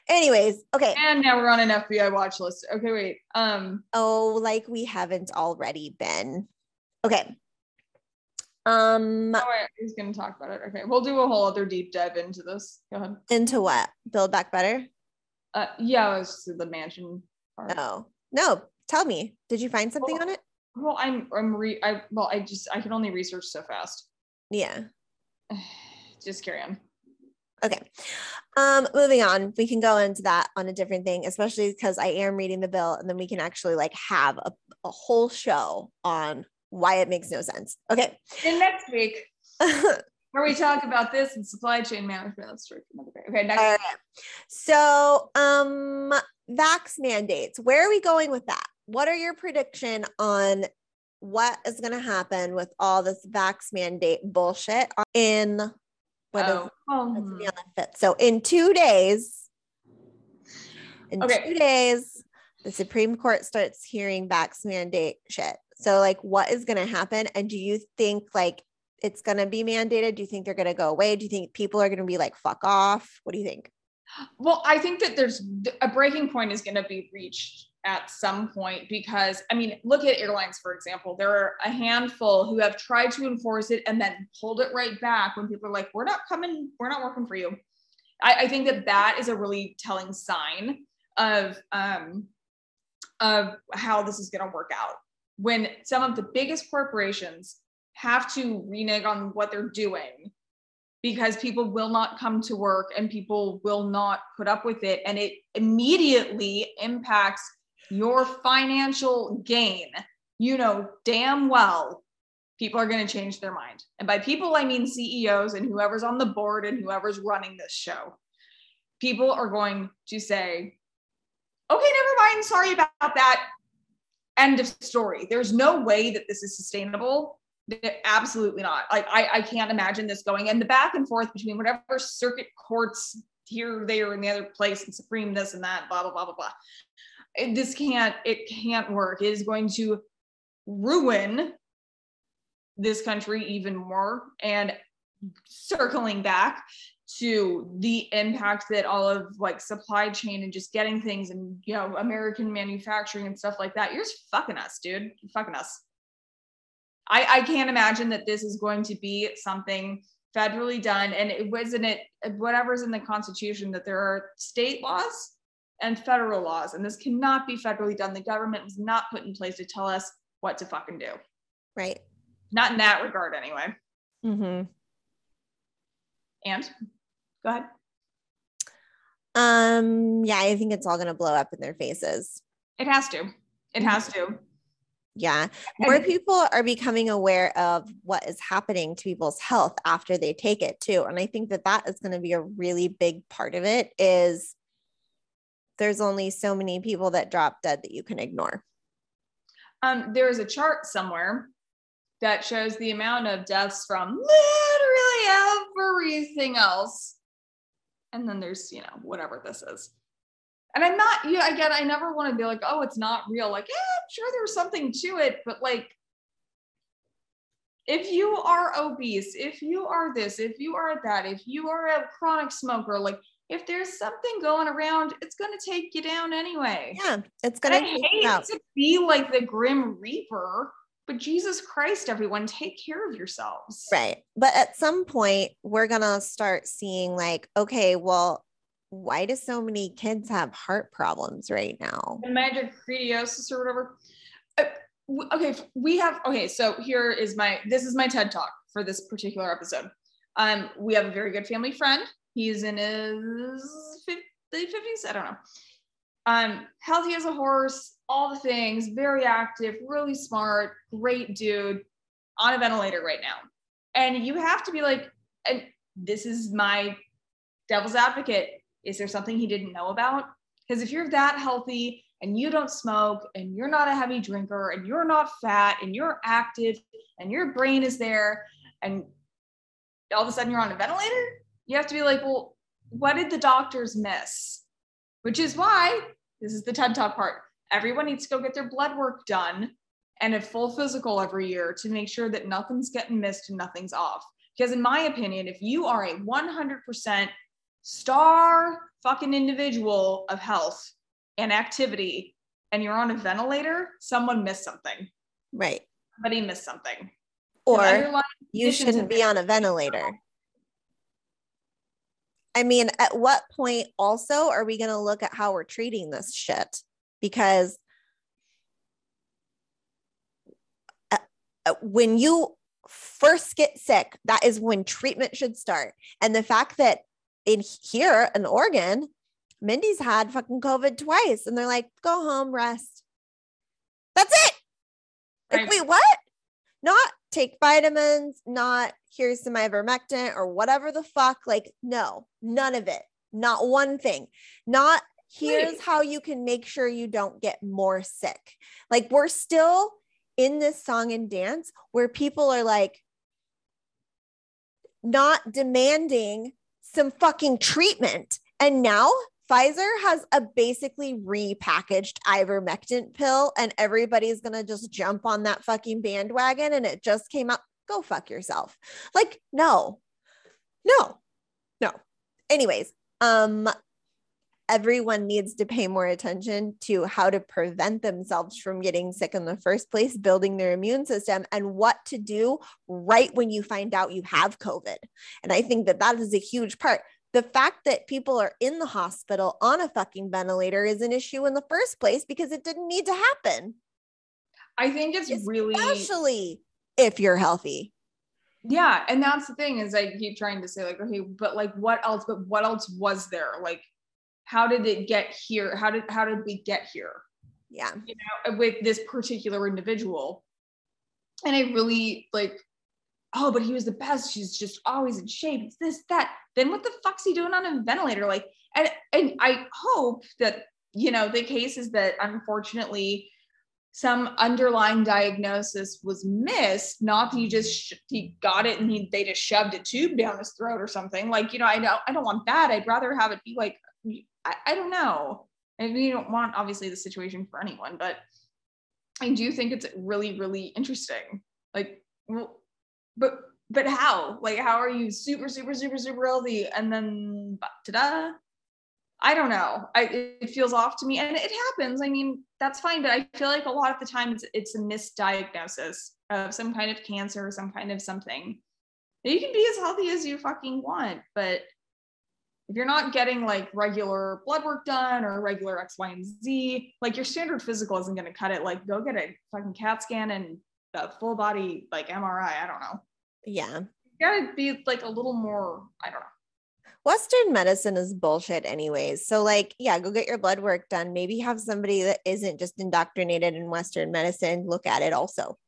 Anyways, okay. and now we're on an FBI watch list. Okay, wait. Um, Oh, like we haven't already been. Okay. Um, oh, wait, he's gonna talk about it. Okay, we'll do a whole other deep dive into this. Go ahead. into what? Build back better? Uh, yeah, it was the Manchin part. No, no. Tell me, did you find something Well- on it? Well, I'm I'm re I well I just I can only research so fast. Yeah. *sighs* just carry on. Okay. Um, moving on. We can go into that on a different thing, especially because I am reading the bill, and then we can actually like have a, a whole show on why it makes no sense. Okay. And next week, *laughs* where we talk about this and supply chain management. Another day. Okay, next. Right. So, um, vax mandates. Where are we going with that? What are your prediction on what is going to happen with all this vax mandate bullshit in what is Oh, oh, on the fifth. So in two days, in Okay. two days, the Supreme Court starts hearing vax mandate shit. So like, what is going to happen? And do you think like it's going to be mandated? Do you think they're going to go away? Do you think people are going to be like, fuck off? What do you think? Well, I think that there's a breaking point is going to be reached at some point because I mean, look at airlines for example. There are a handful who have tried to enforce it and then pulled it right back when people are like, "We're not coming, we're not working for you." I, I think that that is a really telling sign of um, of how this is going to work out. When some of the biggest corporations have to renege on what they're doing because people will not come to work and people will not put up with it and it immediately impacts your financial gain. You know damn well people are going to change their mind. And by people i mean ceos and whoever's on the board and whoever's running this show. People are going to say okay never mind. Sorry about that end of story. There's no way that this is sustainable. Absolutely not. Like I, I can't imagine this going and the back and forth between whatever circuit courts here there and the other place and supreme this and that blah blah blah blah blah. It- this can't it can't work. It is going to ruin this country even more and circling back to the impact that all of like supply chain and just getting things and you know american manufacturing and stuff like that you're just fucking us dude you're fucking us I, I can't imagine that this is going to be something federally done. And it wasn't it whatever's in the Constitution that there are state laws and federal laws, and this cannot be federally done. The government was not put in place to tell us what to fucking do. Right. Not in that regard, anyway. Mm-hmm. And go ahead. Um, yeah, I think it's all going to blow up in their faces. It has to. It has to. Yeah. More And- people are becoming aware of what is happening to people's health after they take it too. And I think that that is going to be a really big part of it is there's only so many people that drop dead that you can ignore. Um, there is a chart somewhere that shows the amount of deaths from literally everything else. And then there's, you know, whatever this is. And I'm not, yeah, again, I never want to be like, oh, it's not real. Like, yeah, I'm sure there's something to it, but like, if you are obese, if you are this, if you are that, if you are a chronic smoker, like, if there's something going around, it's going to take you down anyway. Yeah, it's going to. take you hate out. to be like the grim reaper, but Jesus Christ, everyone, take care of yourselves. Right. But at some point, we're going to start seeing, like, okay, well, why do so many kids have heart problems right now? And magic crediosis or whatever. Uh, okay, we have okay. So here is my this is my TED talk for this particular episode. Um, we have a very good family friend. He's in his fif- late fifties. I don't know. Um, healthy as a horse, all the things, very active, really smart, great dude, on a ventilator right now. And you have to be like, and this is my devil's advocate. Is there something he didn't know about? Because if you're that healthy and you don't smoke and you're not a heavy drinker and you're not fat and you're active and your brain is there and all of a sudden you're on a ventilator, you have to be like, well, what did the doctors miss? Which is why this is the TED Talk part. Everyone needs to go get their blood work done and a full physical every year to make sure that nothing's getting missed and nothing's off. Because, in my opinion, if you are a 100% star fucking individual of health and activity and you're on a ventilator, someone missed something. Right. Somebody missed something. Or you shouldn't be on a ventilator. I mean, at what point also are we going to look at how we're treating this shit? Because uh, uh, when you first get sick, that is when treatment should start. And the fact that in here in Oregon, Mindy's had fucking COVID twice, and they're like, go home, rest. That's it. Like, wait, what? Not take vitamins, not here's some ivermectin or whatever the fuck. Like, no, none of it. Not one thing. Not here's how you can make sure you don't get more sick. Like we're still in this song and dance where people are like not demanding some fucking treatment. And now Pfizer has a basically repackaged ivermectin pill, and everybody's gonna just jump on that fucking bandwagon. And it just came out. Go fuck yourself. Like, no, no, no. Anyways, um, everyone needs to pay more attention to how to prevent themselves from getting sick in the first place, building their immune system, and what to do right when you find out you have COVID. And I think that that is a huge part. The fact that people are in the hospital on a fucking ventilator is an issue in the first place because it didn't need to happen, I think it's really especially if you're healthy. yeah, and that's the thing is I keep trying to say like, okay, but like what else? But what else was there? Like, how did it get here? How did how did we get here? Yeah. you know, with this particular individual. And I really like, oh, but he was the best. She's just always in shape. It's this, that. Then what the fuck's he doing on a ventilator? Like, and and I hope that, you know, the case is that unfortunately some underlying diagnosis was missed, not that he just sh- he got it and he they just shoved a tube down his throat or something. Like, you know, I don't I don't want that. I'd rather have it be like I, I don't know. And we don't want obviously the situation for anyone, but I do think it's really, really interesting. Like, well, but but how? Like, how are you super, super, super, super healthy and then ta-da? I don't know. I it feels off to me, and it happens. I mean, that's fine, but I feel like a lot of the time it's it's a misdiagnosis of some kind of cancer or some kind of something. You can be as healthy as you fucking want, but if you're not getting like regular blood work done or regular X, Y, and Z, like your standard physical isn't going to cut it. Like, go get a fucking CAT scan and a full body like MRI. I don't know. Yeah. You gotta be like a little more. I don't know. Western medicine is bullshit, anyways. So, like, yeah, go get your blood work done. Maybe have somebody that isn't just indoctrinated in Western medicine look at it also.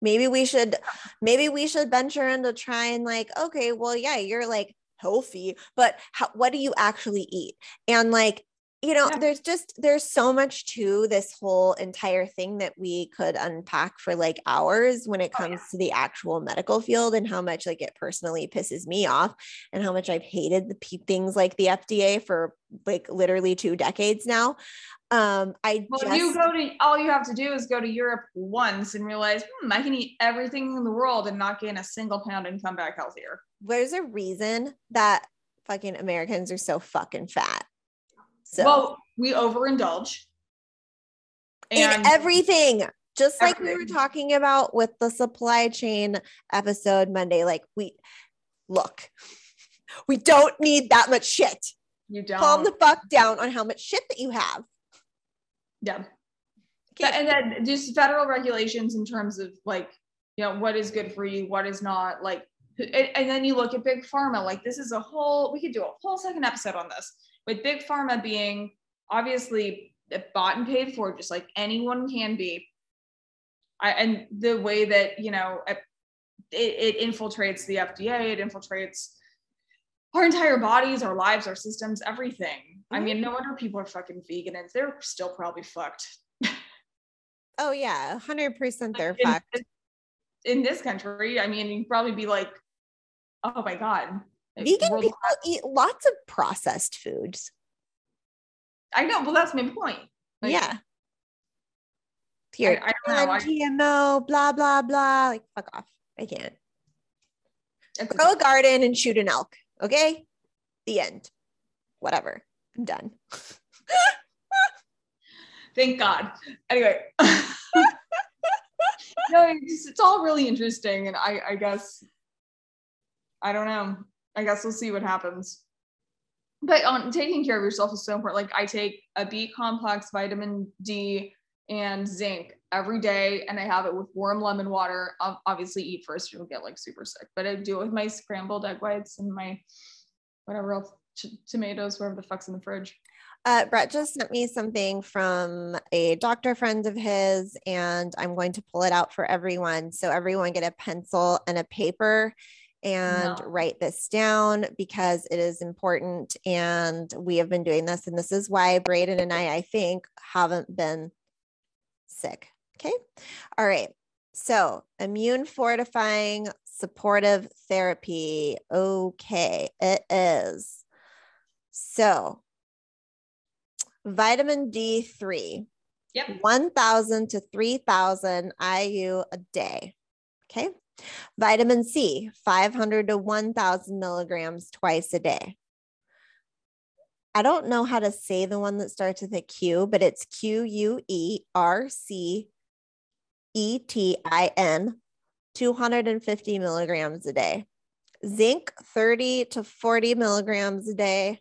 Maybe we should, maybe we should venture into trying, like, okay, well, yeah, you're like healthy, but how, what do you actually eat? And like, you know, Yeah. there's just there's so much to this whole entire thing that we could unpack for like hours when it Oh, yeah. comes to the actual medical field and how much like it personally pisses me off and how much I've hated the pe- things like the FDA for like literally two decades now. Um, I Well, just you go to all you have to do is go to Europe once and realize, hmm, I can eat everything in the world and not gain a single pound and come back healthier. There's a reason that fucking Americans are so fucking fat. So Well, we overindulge. in everything, just like we were talking about with the supply chain episode Monday. Like we look, we don't need that much shit. you don't. Calm the fuck down on how much shit that you have. yeah. Okay. and then just federal regulations in terms of like you know what is good for you what is not like and, and then you look at big pharma like this is a whole we could do a whole second episode on this with big pharma being obviously bought and paid for just like anyone can be I, and the way that you know it, it infiltrates the fda it infiltrates our entire bodies our lives our systems everything i mean no wonder people are fucking vegan and they're still probably fucked Oh yeah, hundred percent. They're in, fucked. in this country, I mean, you'd probably be like, oh my God. Vegan world- people eat lots of processed foods. I know, well, that's my point. Like, yeah. Here, I don't know. I, GMO, blah blah blah. Like fuck off. I can't. it's- Grow a garden and shoot an elk. Okay. The end. Whatever. I'm done. *laughs* thank God. Anyway. *laughs* no, it's, it's all really interesting. And I, I guess, I don't know. I guess we'll see what happens. But on taking care of yourself is so important. Like I take a B complex, vitamin D, and zinc every day, and I have it with warm lemon water. I'll obviously eat first, you'll get like super sick. But I do it with my scrambled egg whites and my whatever else, t- tomatoes, whatever the fuck's in the fridge. Uh, Brett just sent me something from a doctor friend of his, and I'm going to pull it out for everyone. So everyone get a pencil and a paper and No. write this down because it is important. And we have been doing this. And this is why Braden and I, I think, haven't been sick. Okay. All right. So, immune fortifying supportive therapy. Okay. It is. So, vitamin D3, Yep. 1,000 to 3,000 IU a day. Okay. Vitamin C, 500 to 1,000 milligrams twice a day. I don't know how to say the one that starts with a Q, but it's Q U E R C E T I N, 250 milligrams a day. Zinc, 30 to 40 milligrams a day.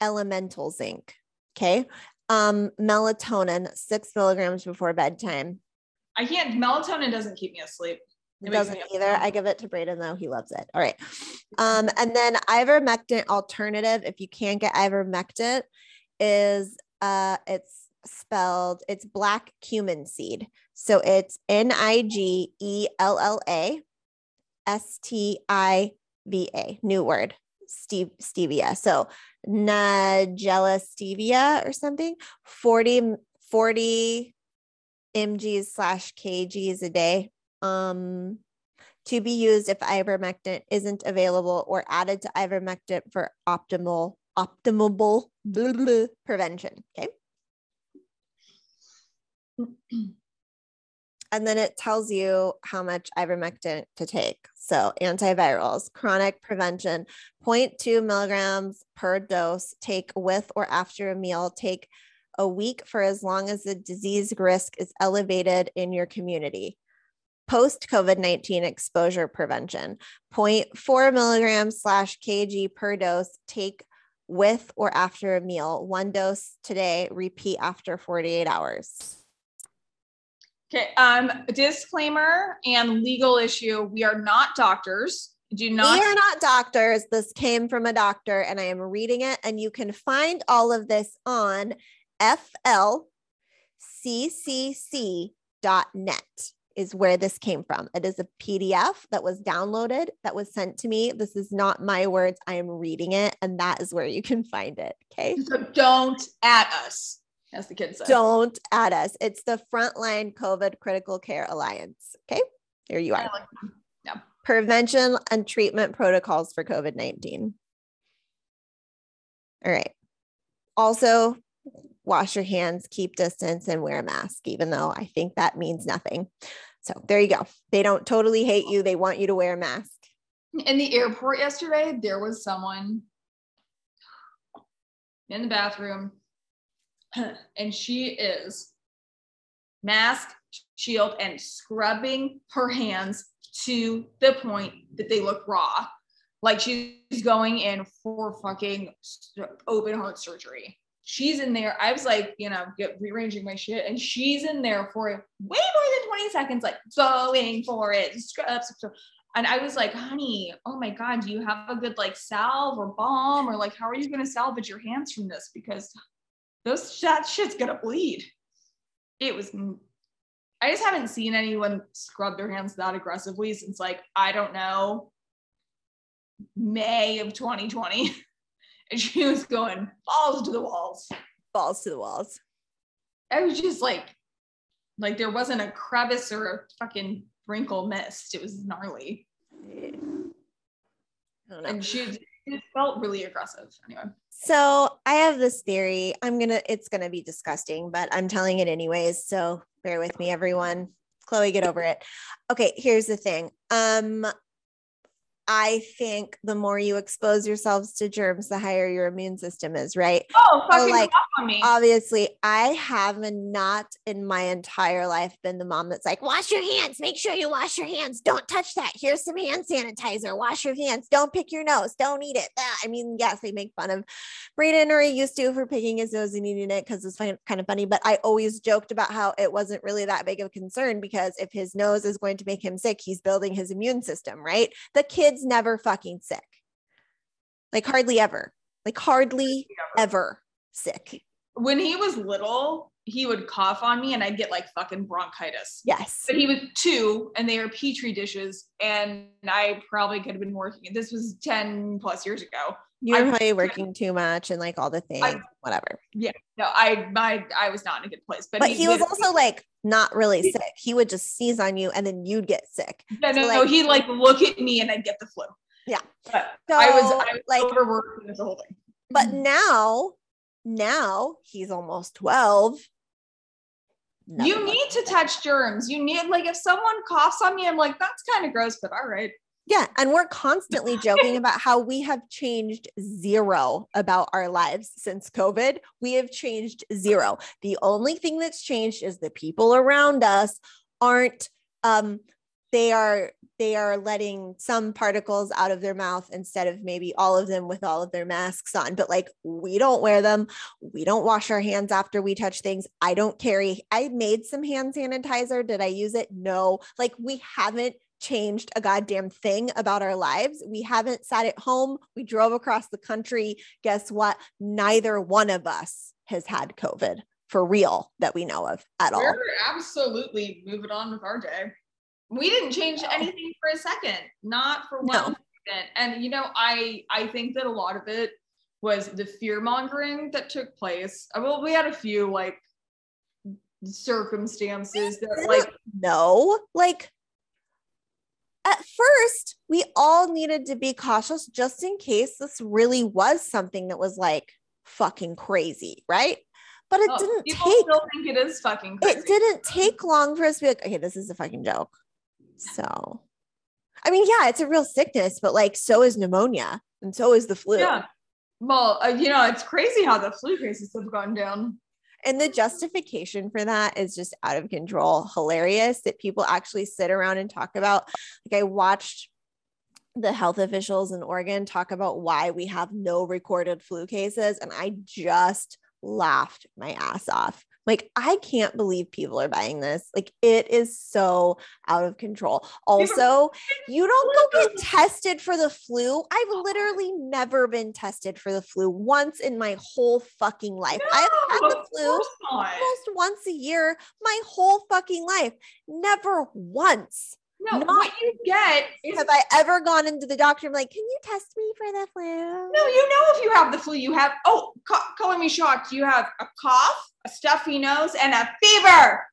Elemental zinc. Okay. Um, melatonin, six milligrams before bedtime. I can't. Melatonin doesn't keep me asleep. It It doesn't either. I give it to Braden though. He loves it. All right. Um, and then ivermectin alternative, if you can't get ivermectin, is uh it's spelled, it's black cumin seed. So it's N-I-G-E-L-L-A S-T-I-V-A. New word. Steve stevia. So Nigella stevia or something. 40, 40 mgs slash kgs a day um, to be used if ivermectin isn't available or added to ivermectin for optimal optimal blah, *clears throat* blah, prevention. Okay. *clears throat* and then it tells you how much ivermectin to take. So antivirals, chronic prevention, 0.2 milligrams per dose, take with or after a meal, take a week for as long as the disease risk is elevated in your community. Post COVID 19 exposure prevention 0.4 milligrams slash kg per dose, take with or after a meal. One dose today, repeat after 48 hours. Okay. Um, disclaimer and legal issue. We are not doctors. Do not. we are not doctors. This came from a doctor, and I am reading it. And you can find all of this on flccc.net is where this came from. It is a PDF that was downloaded, that was sent to me. This is not my words. I am reading it, and that is where you can find it. Okay. so don't at us, as the kids say. Don't add us. It's the Frontline COVID Critical Care Alliance. Okay. Here you are. like- yeah. Prevention and treatment protocols for COVID 19. All right. Also, wash your hands, keep distance, and wear a mask, even though I think that means nothing. So there you go. They don't totally hate you. They want you to wear a mask. In the airport yesterday, there was someone in the bathroom, *clears throat* and she is mask, shield, and scrubbing her hands to the point that they look raw. Like she's going in for fucking open heart surgery. She's in there. I was like, you know, get rearranging my shit, and she's in there for way more than 20 seconds, like going for it. Scrub, scrub. And I was like, honey, oh my God, do you have a good like salve or balm? Or like, how are you going to salvage your hands from this? Because those that shit's going to bleed. It was, I just haven't seen anyone scrub their hands that aggressively since like, I don't know, May of 2020. *laughs* And she *laughs* was going balls to the walls. Balls to the walls. I was just like, like there wasn't a crevice or a fucking wrinkle missed. It was gnarly. I. And she it felt really aggressive. Anyway. So I have this theory. I'm gonna, it's gonna be disgusting, but I'm telling it anyways. So bear with me, everyone. Chloe, get over it. Okay, here's the thing. Um, I think the more you expose yourselves to germs, the higher your immune system is, right? Oh, fucking like, me. Obviously, I have not in my entire life been the mom that's like, wash your hands, make sure you wash your hands. Don't touch that. Here's some hand sanitizer. Wash your hands. Don't pick your nose. Don't eat it. Ah, I mean, yes, they make fun of Braden or he used to for picking his nose and eating it because it's kind of funny. But I always joked about how it wasn't really that big of a concern because if his nose is going to make him sick, he's building his immune system, right? The kid's never fucking sick. Like hardly ever. Like hardly ever sick. when he was little, he would cough on me and I'd get like fucking bronchitis. Yes. But he was two and they are petri dishes. And I probably could have been working. This was 10 plus years ago. You're I- probably working too much and like all the things, whatever. Yeah. No, I my I was not in a good place. But, But he was also like not really sick. He would just sneeze on you and then you'd get sick. no, no, so, no, like- he'd like look at me and I'd get the flu. Yeah. But So I was I was like overworked and a whole thing. But now, now he's almost 12. None you need to touch germs. You need like if someone coughs on me, I'm like, that's kind of gross, but all right. Yeah. And we're constantly joking *laughs* about how we have changed zero about our lives since COVID. We have changed zero. The only thing that's changed is the people around us aren't, um, they are they are letting some particles out of their mouth instead of maybe all of them with all of their masks on but like we don't wear them we don't wash our hands after we touch things i don't carry i made some hand sanitizer did i use it no like we haven't changed a goddamn thing about our lives we haven't sat at home we drove across the country guess what neither one of us has had covid for real that we know of at all We're absolutely moving on with our day. We didn't change anything for a second, not for one No. second. And you know, I I think that a lot of it was the fear mongering that took place. Uh, Well, we had a few like circumstances that like no like at first we all needed to be cautious just in case this really was something that was like fucking crazy right but it oh, didn't people take still think it is fucking crazy. it didn't take long for us to be like okay this is a fucking joke so i mean yeah it's a real sickness but like so is pneumonia and so is the flu Yeah. Well, uh, you know, it's crazy how the flu cases have gone down. And the justification for that is just out of control, hilarious that people actually sit around and talk about. Like, I watched the health officials in Oregon talk about why we have no recorded flu cases, and I just laughed my ass off. Like, I can't believe people are buying this. Like, it is so out of control. Also, you don't go get *laughs* tested for the flu. I've literally never been tested for the flu once in my whole fucking life. I've had the flu almost once a year my whole fucking life. Never once No, Not- what you get is have I ever gone into the doctor. I'm like, can you test me for the flu? no, you know if you have the flu, you have oh, co- color me shocked. You have a cough, a stuffy nose, and a fever.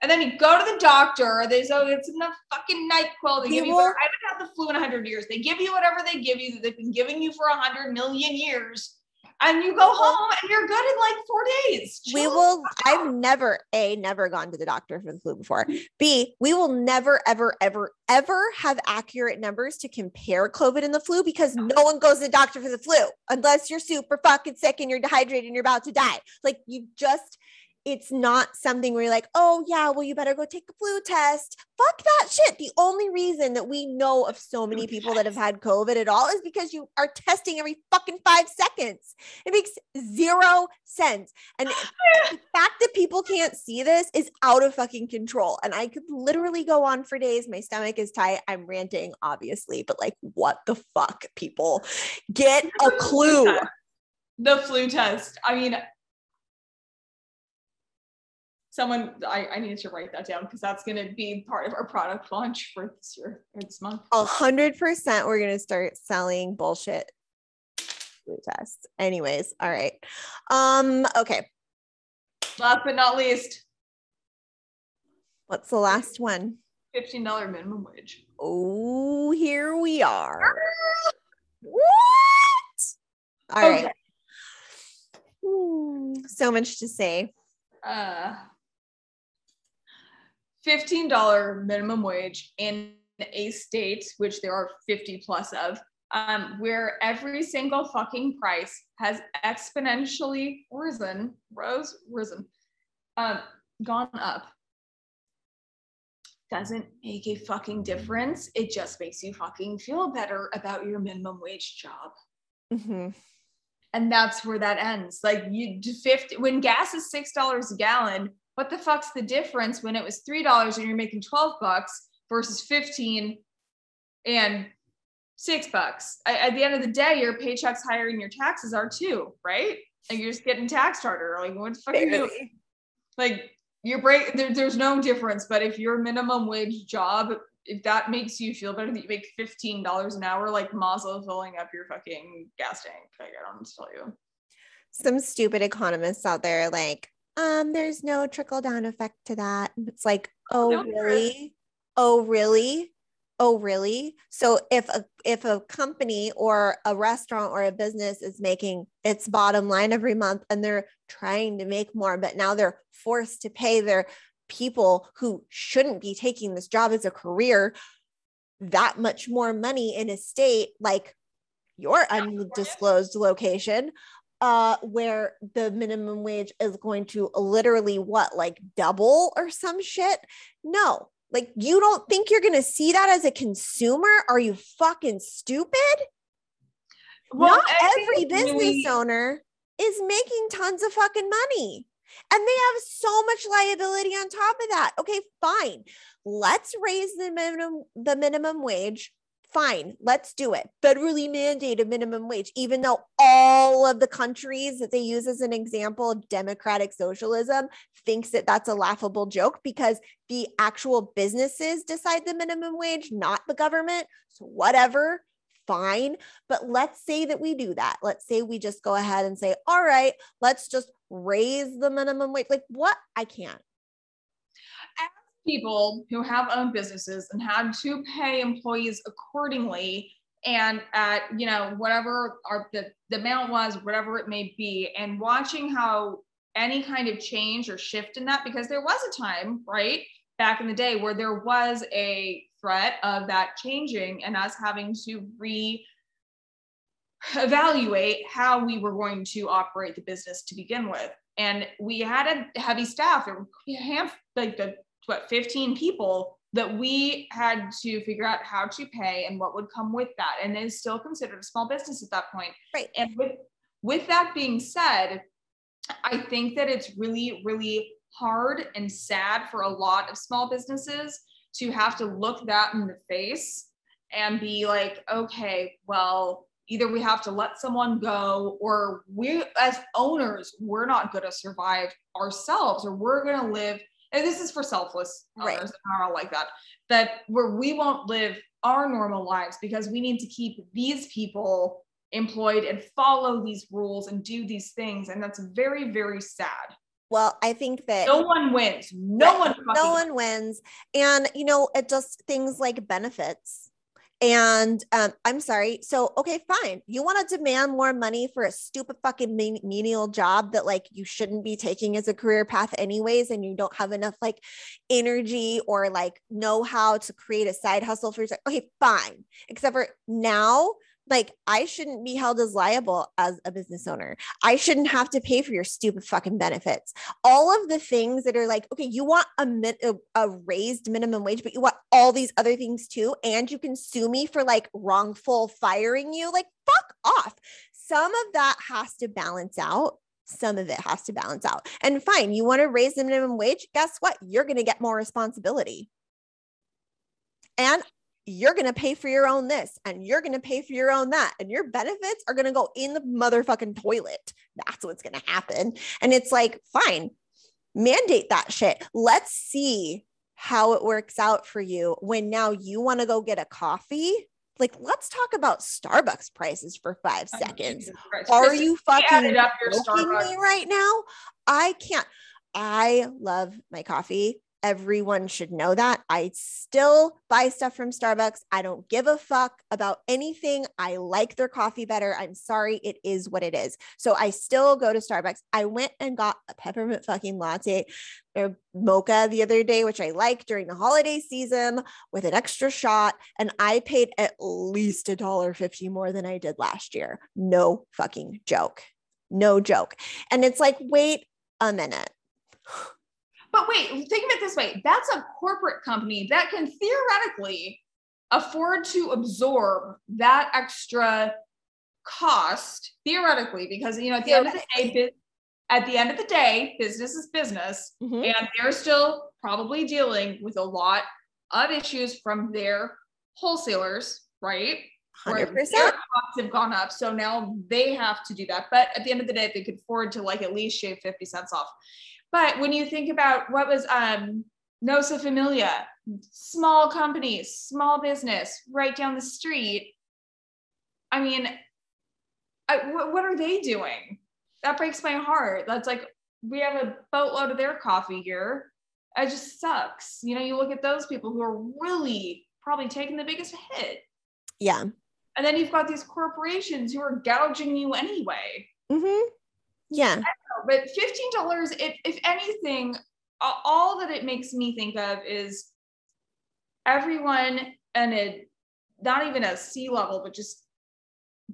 And then you go to the doctor. They say, oh, it's in the fucking NyQuil. They They give you. will- I haven't had the flu in hundred years. They give you whatever they give you that they've been giving you for a hundred million years, and you go home and you're good in like four days. We will. I've never, A, never gone to the doctor for the flu before. B, we will never, ever, ever, ever have accurate numbers to compare COVID and the flu because no one goes to the doctor for the flu unless you're super fucking sick and you're dehydrated and you're about to die. Like you just, it's not something where you're like, oh yeah, well, you better go take a flu test. Fuck that shit. The only reason that we know of so many people that have had COVID at all is because you are testing every fucking five seconds. It makes zero sense. And the *sighs* fact that people can't see this is out of fucking control. And I could literally go on for days. My stomach is tight. I'm ranting, obviously, but like, what the fuck, people? Get a clue. the flu test. I mean, someone, I, I needed to write that down because that's going to be part of our product launch for this year or this month. A hundred percent, we're gonna start selling bullshit flu tests. Anyways, all right. Um, okay. Last but not least, What's the last one? $15 minimum wage. Oh, here we are. What? All Okay. right. Hmm, so much to say. Uh, $15 minimum wage in a state, which there are 50 plus of, um, where every single fucking price has exponentially risen, rose, risen, um, gone up. Doesn't make a fucking difference. It just makes you fucking feel better about your minimum wage job. Mhm. And that's where that ends. Like you do 50 when gas is six dollars a gallon, what the fuck's the difference when it was three dollars and you're making 12 bucks versus 15 and six bucks? A- At the end of the day, your paycheck's higher and your taxes are too, right? And you're just getting taxed harder. Like what the fuck are you doing? Like your break there, there's no difference but if your minimum wage job if that makes you feel better that you make $15 an hour like Mazda filling up your fucking gas tank like i don't tell you Some stupid economists out there like, um, there's no trickle down effect to that. It's like, oh No, really? Oh really? Oh really? So if a if a company or a restaurant or a business is making its bottom line every month and they're trying to make more, but now they're forced to pay their people who shouldn't be taking this job as a career that much more money in a state like your undisclosed location uh where the minimum wage is going to literally what like double or some shit? No. Like you don't think you're going to see that as a consumer? Are you fucking stupid? Not every business really- owner is making tons of fucking money and they have so much liability on top of that. Okay fine. Let's raise the minimum the minimum wage fine let's do it. Federally mandate a minimum wage even though all of the countries that they use as an example of democratic socialism thinks that that's a laughable joke because the actual businesses decide the minimum wage not the government. So whatever fine. But let's say that we do that. Let's say we just go ahead and say all right let's just raise the minimum wage. Like what? I can't people who have owned businesses and had to pay employees accordingly and at you know whatever our the, the amount was whatever it may be and watching how any kind of change or shift in that because there was a time right back in the day where there was a threat of that changing and us having to re evaluate how we were going to operate the business to begin with. And we had a heavy staff. There a hand like the what 15 people that we had to figure out how to pay and what would come with that and is still considered a small business at that point Right. and with with that being said i think that it's really really hard and sad for a lot of small businesses to have to look that in the face and be like okay well either we have to let someone go or we as owners we're not going to survive ourselves or we're going to live and this is for selfless Right. owners that are like that that where we won't live our normal lives because we need to keep these people employed and follow these rules and do these things. And that's very very sad. Well i think that no one wins. No one no one wins. And you know it just things like benefits and um, i'm sorry so okay fine you want to demand more money for a stupid fucking men- menial job that like you shouldn't be taking as a career path anyways and you don't have enough like energy or like know how to create a side hustle for yourself okay fine except for now like I shouldn't be held as liable as a business owner. I shouldn't have to pay for your stupid fucking benefits all of the things that are like, okay, you want a, min- a, raised minimum wage, but you want all these other things too. And you can sue me for like wrongful firing you. Like, fuck off. Some of that has to balance out. Some of it has to balance out. And fine, you want to raise the minimum wage? Guess what? You're going to get more responsibility. And you're going to pay for your own this and you're going to pay for your own that. And your benefits are going to go in the motherfucking toilet. That's what's going to happen. And it's like, fine, mandate that shit. Let's see how it works out for you when now you want to go get a coffee. Like, let's talk about Starbucks prices for five Oh, seconds. Are you fucking added up your joking me right now? I can't. I love my coffee. Everyone should know that. I still buy stuff from Starbucks. I don't give a fuck about anything. I like their coffee better. I'm sorry. It is what it is. So I still go to Starbucks. I went and got a peppermint fucking latte or mocha the other day, which I like during the holiday season with an extra shot. And I paid at least a dollar fifty more than I did last year. No fucking joke. No joke. And it's like, wait a minute. But wait, think of it this way that's a corporate company that can theoretically afford to absorb that extra cost, theoretically, because, you know, at the end of the day, at the end of the day, business is business, Mhm. and they're still probably dealing with a lot of issues from their wholesalers, right? where their 100%. costs have gone up. So now they have to do that. But at the end of the day, they could afford to like at least shave 50 cents off. But when you think about what was um, Nossa Familia, small companies, small business right down the street. I mean, I, what, what are they doing? That breaks my heart. That's like, we have a boatload of their coffee here. It just sucks. You know, you look at those people who are really probably taking the biggest hit. Yeah. And then you've got these corporations who are gouging you anyway. Mm-hmm. Yeah. But $15, if, if anything, all that it makes me think of is everyone and it not even a C level, but just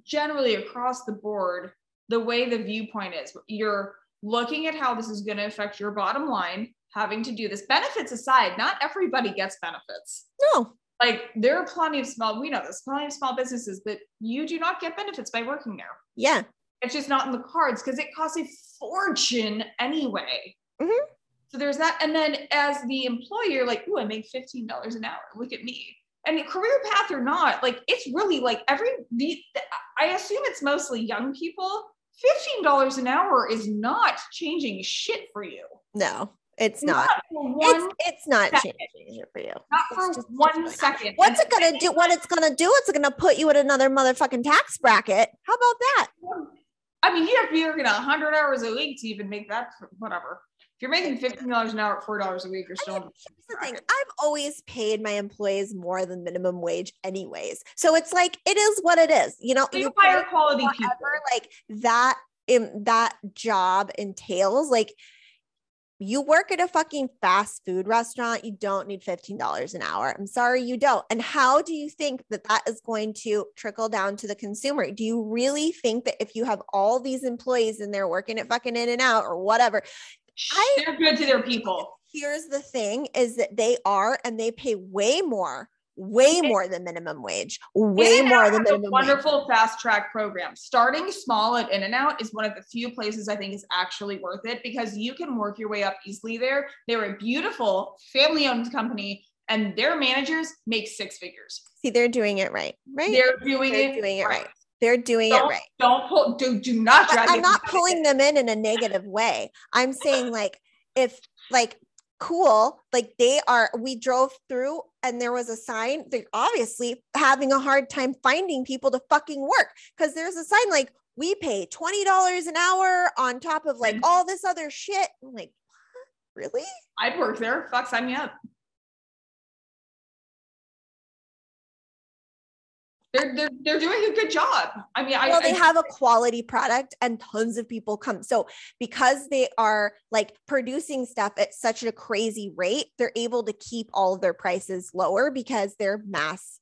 generally across the board, the way the viewpoint is. You're looking at how this is going to affect your bottom line, having to do this. Benefits aside, not everybody gets benefits. No. Like there are plenty of small, we know this, plenty of small businesses that you do not get benefits by working there. Yeah. It's just not in the cards because it costs a fortune anyway. Mm-hmm. So there's that. And then as the employer, like, oh, I make $15 an hour. Look at me. And career path or not, like it's really like every the I assume it's mostly young people. $15 an hour is not changing shit for you. No, it's not. not it's, it's not second. changing for you. Not for just, one second. What's it gonna do? What it's gonna do? It's gonna put you in another motherfucking tax bracket. How about that? I mean, you have to be working hundred hours a week to even make that whatever If you're making fifteen dollars an hour at four dollars a week, you're still. I mean, here's the thing: I've always paid my employees more than minimum wage, anyways. So it's like it is what it is. You know, you higher quality people. Like that in that job entails like you work at a fucking fast food restaurant, you don't need $15 an hour. I'm sorry, you don't. And how do you think that that is going to trickle down to the consumer? Do you really think that if you have all these employees and they're working at fucking in and out or whatever, I, they're good to their people. Here's the thing is that they are and they pay way more way more than minimum wage way more than minimum wonderful wage. fast track program starting small at in and out is one of the few places i think is actually worth it because you can work your way up easily there they're a beautiful family owned company and their managers make six figures see they're doing it right right they're doing they're it doing it right. right. They're doing don't, it right. Don't pull. Do do not drag. I'm not pulling them in in a negative way. I'm saying like if like cool like they are we drove through and there was a sign they're obviously having a hard time finding people to fucking work because there's a sign like we pay $20 an hour on top of like mm-hmm. all this other shit. I'm like really? I'd work there. Fuck sign me up they're, they're, they're doing a good job. I mean, well, I, they I, have a quality product and tons of people come. So because they are like producing stuff at such a crazy rate, they're able to keep all of their prices lower because they're mass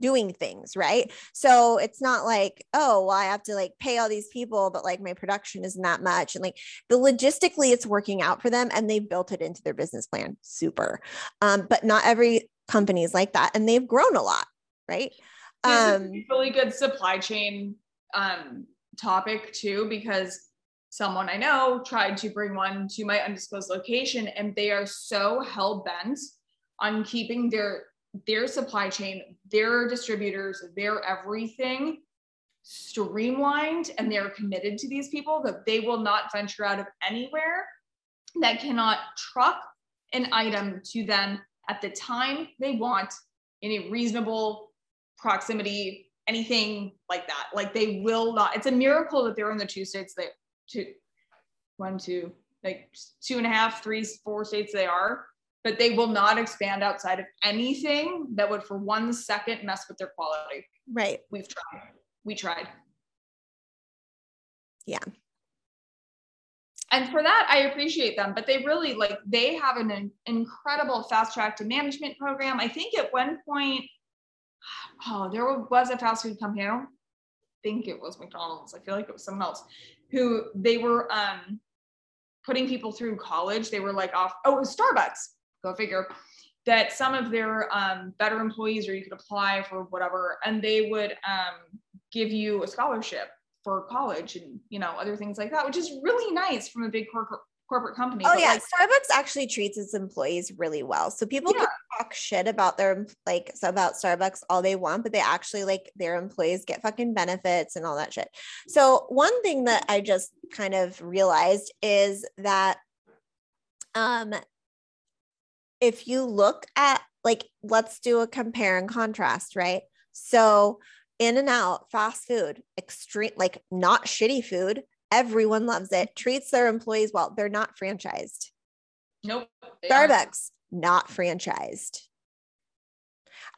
doing things, right? So it's not like, oh, well, I have to like pay all these people, but like my production isn't that much. And like the logistically, it's working out for them and they've built it into their business plan. Super. Um, but not every company is like that. And they've grown a lot, right? Um, really good supply chain um, topic too, because someone I know tried to bring one to my undisclosed location, and they are so hell bent on keeping their their supply chain, their distributors, their everything streamlined, and they're committed to these people that they will not venture out of anywhere that cannot truck an item to them at the time they want in a reasonable proximity, anything like that. Like they will not. It's a miracle that they're in the two states that two, one, two, like two and a half, three, four states they are, but they will not expand outside of anything that would for one second mess with their quality. Right. We've tried. We tried. Yeah. And for that, I appreciate them, but they really like they have an incredible fast track to management program. I think at one point oh, there was a fast food company. I don't think it was McDonald's. I feel like it was someone else who they were um, putting people through college. They were like off. Oh, it was Starbucks. Go figure. That some of their um, better employees, or you could apply for whatever, and they would um, give you a scholarship for college and you know other things like that, which is really nice from a big corporate corporate company. Oh yeah, like, Starbucks actually treats its employees really well. So people yeah. Talk shit about their like about Starbucks all they want, but they actually like their employees get fucking benefits and all that shit. So one thing that I just kind of realized is that Um, if you look at like, let's do a compare and contrast, right? So, in and out, fast food, extreme, like not shitty food. Everyone loves it, treats their employees well. They're not franchised. Nope. Starbucks, not franchised.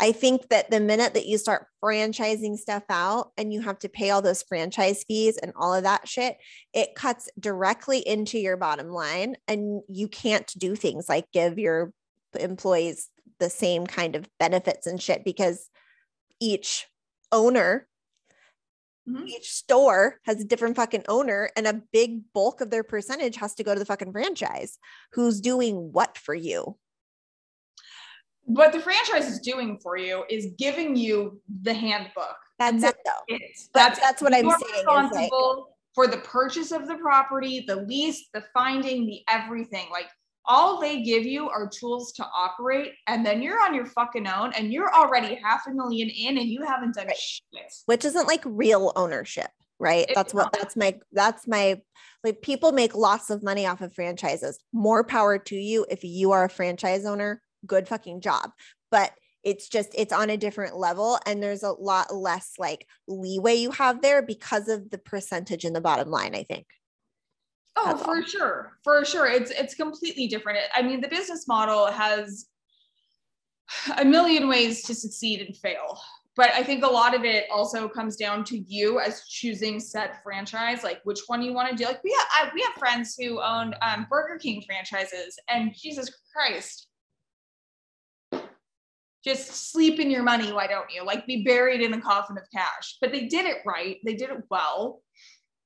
I think that the minute that you start franchising stuff out and you have to pay all those franchise fees and all of that shit, it cuts directly into your bottom line. And you can't do things like give your employees the same kind of benefits and shit because each owner Mhm. each store has a different fucking owner and a big bulk of their percentage has to go to the fucking franchise who's doing what for you What the franchise is doing for you is giving you the handbook. that's And it though It. That's- that's what I'm you're saying is, like- Responsible for the purchase of the property, the lease, the finding, the everything. Like all they give you are tools to operate, and then you're on your fucking own, and you're already half a million in, and you haven't done Right. shit. which isn't like real ownership right that's what not. that's my that's my like people make lots of money off of franchises more power to you if you are a franchise owner good fucking job but it's just it's on a different level and there's a lot less like leeway you have there because of the percentage in the bottom line i think Oh, That's for all. sure. For sure. It's it's completely different. I mean, the business model has a million ways to succeed and fail. But I think a lot of it also comes down to you as choosing said franchise, like which one you want to do. Like we have, I, we have friends who own um, Burger King franchises, and Jesus Christ, just sleep in your money, why don't you? Like be buried in a coffin of cash. But they did it right. They did it well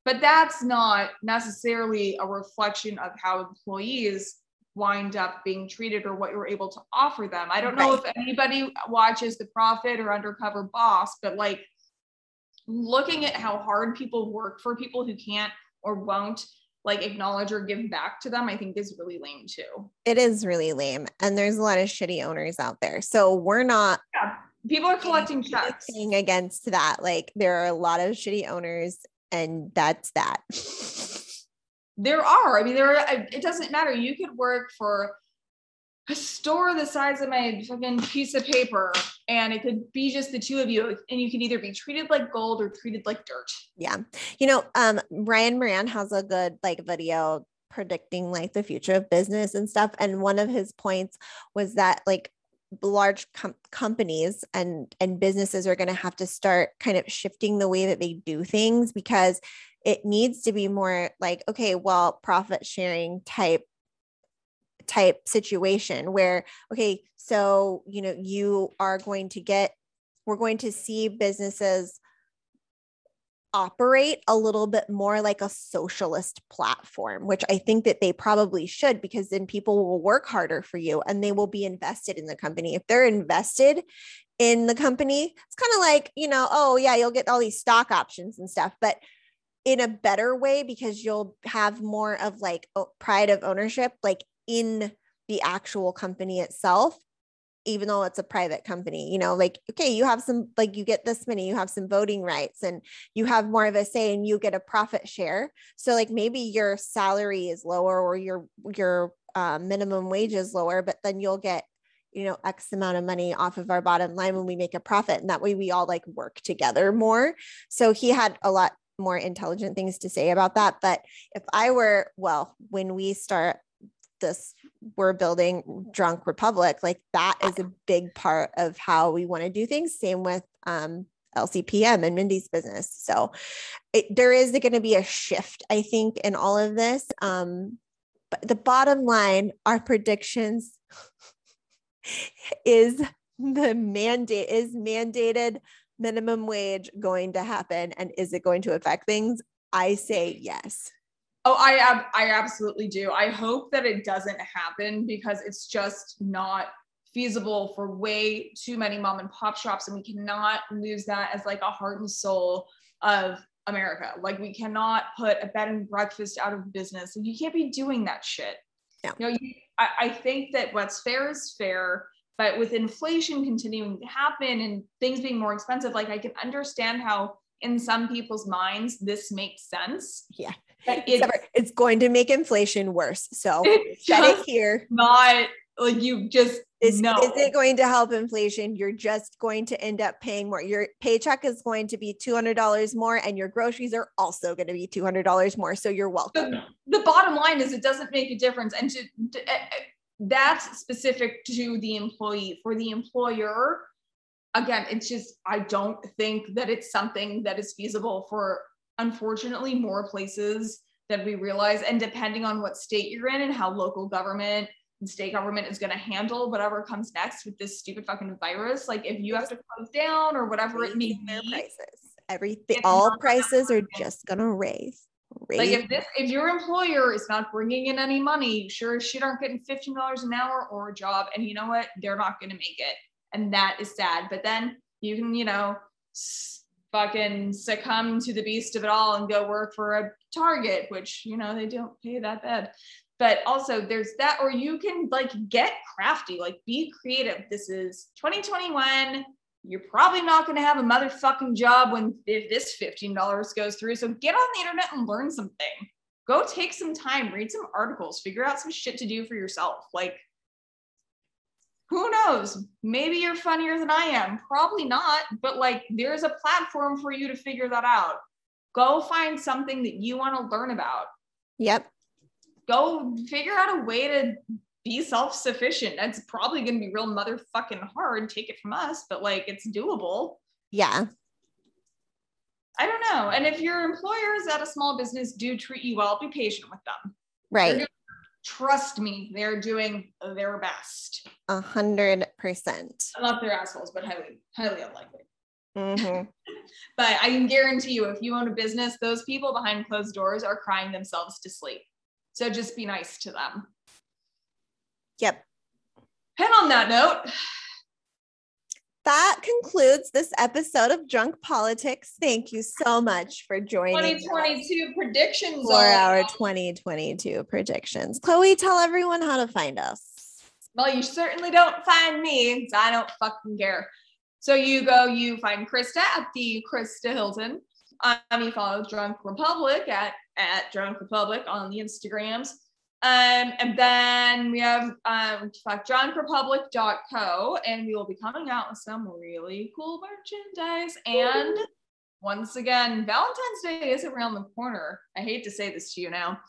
but that's not necessarily a reflection of how employees wind up being treated or what you're able to offer them. I don't know Right. if anybody watches The Profit or Undercover Boss, but like looking at how hard people work for people who can't or won't like acknowledge or give back to them, I think is really lame too. it is really lame and there's a lot of shitty owners out there so we're not Yeah. People are collecting checks. against that like there are a lot of shitty owners and that's that There are. I mean, there. Are, it doesn't matter. You could work for a store the size of my fucking piece of paper, and it could be just the two of you, and you can either be treated like gold or treated like dirt. Yeah. You know, um, Ryan Moran has a good like video predicting like the future of business and stuff. And one of his points was that like large com- companies and and businesses are going to have to start kind of shifting the way that they do things because it needs to be more like okay well profit sharing type type situation where okay so you know you are going to get we're going to see businesses operate a little bit more like a socialist platform, which I think that they probably should because then people will work harder for you and they will be invested in the company. If they're invested in the company, it's kind of like, you know, oh, yeah, you'll get all these stock options and stuff, but in a better way because you'll have more of like pride of ownership, like in the actual company itself even though it's a private company you know like okay you have some like you get this many you have some voting rights and you have more of a say and you get a profit share. So like maybe your salary is lower or your your uh, minimum wage is lower but then you'll get you know x amount of money off of our bottom line when we make a profit. And that way we all like work together more. So he had a lot more intelligent things to say about that. But if i were well when we start this we're building drunk republic like that is a big part of how we want to do things. Same with um lcpm and mindy's business. So it, there is going to be a shift i think in all of this. Um but the bottom line our predictions *laughs* is the mandate is mandated minimum wage going to happen and is it going to affect things? I say yes Oh, I ab- I absolutely do. I hope that it doesn't happen because it's just not feasible for way too many mom and pop shops, and we cannot lose that as like a heart and soul of America. Like we cannot put a bed and breakfast out of business. Like you can't be doing that shit. Yeah. You know, you, I, I think that what's fair is fair, but with inflation continuing to happen and things being more expensive, like I can understand how in some people's minds this makes sense. Yeah. It's, *laughs* it's going to make inflation worse. So set *laughs* it here. not like you just This no. isn't going to help inflation. You're just going to end up paying more. Your paycheck is going to be $200 more, and your groceries are also going to be $200 more. So you're welcome. the, the bottom line is it doesn't make a difference and to, to- uh, uh, that's specific to the employee for the employer again it's just i don't think that it's something that is feasible for unfortunately more places than we realize and depending on what state you're in and how local government and state government is going to handle whatever comes next with this stupid fucking virus like if you have to close down or whatever it may be prices. Everything, all prices are just going to raise. Like if this, if your employer is not bringing in any money, sure as shit aren't getting fifteen dollars an hour or a job, and you know what, they're not going to make it, and that is sad. But then you can, you know, fucking succumb to the beast of it all and go work for a Target, which you know they don't pay that bad. But also there's that, or you can like get crafty, like be creative. This is 2021 you're probably not going to have a motherfucking job when if this $15 goes through. So get on the internet and learn something. Go take some time, read some articles, figure out some shit to do for yourself. Like, who knows? Maybe you're funnier than I am. Probably not, but like, there's a platform for you to figure that out. Go find something that you want to learn about. Yep. Go figure out a way to be self-sufficient. That's probably going to be real motherfucking hard. Take it from us, but like it's doable. Yeah. I don't know. And if your employer is at a small business, do treat you well. Be patient with them. Right. Trust me, they're doing their best. A hundred percent. Not their assholes, but highly, highly unlikely. Mhm. *laughs* But I can guarantee you, if you own a business, those people behind closed doors are crying themselves to sleep. So just be nice to them. Yep. And on that note, That concludes this episode of Drunk Politics. Thank you so much for joining us 2022 predictions for our 2022 predictions. Chloe, tell everyone how to find us. Well, you certainly don't find me. I don't fucking care. So you go, you find Krista at the Krista Hilton. Um, you follow Drunk Republic at at Drunk Republic on the Instagrams. Um, and then we have um fuck, drunkrepublic.co and we will be coming out with some really cool merchandise. And once again, Valentine's Day is around the corner. I hate to say this to you now,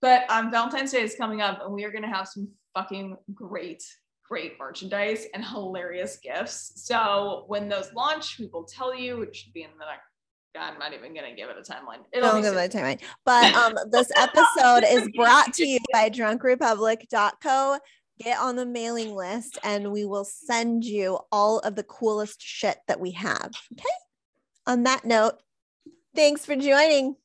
but um Valentine's Day is coming up and we are gonna have some fucking great, great merchandise and hilarious gifts. So when those launch, we will tell you. It should be in the next. I'm not even gonna give it a timeline. It'll Don't give soon. it a timeline. But *laughs* um, this episode is brought to you by drunkrepublic.co. Get on the mailing list and we will send you all of the coolest shit that we have. Okay. On that note, thanks for joining.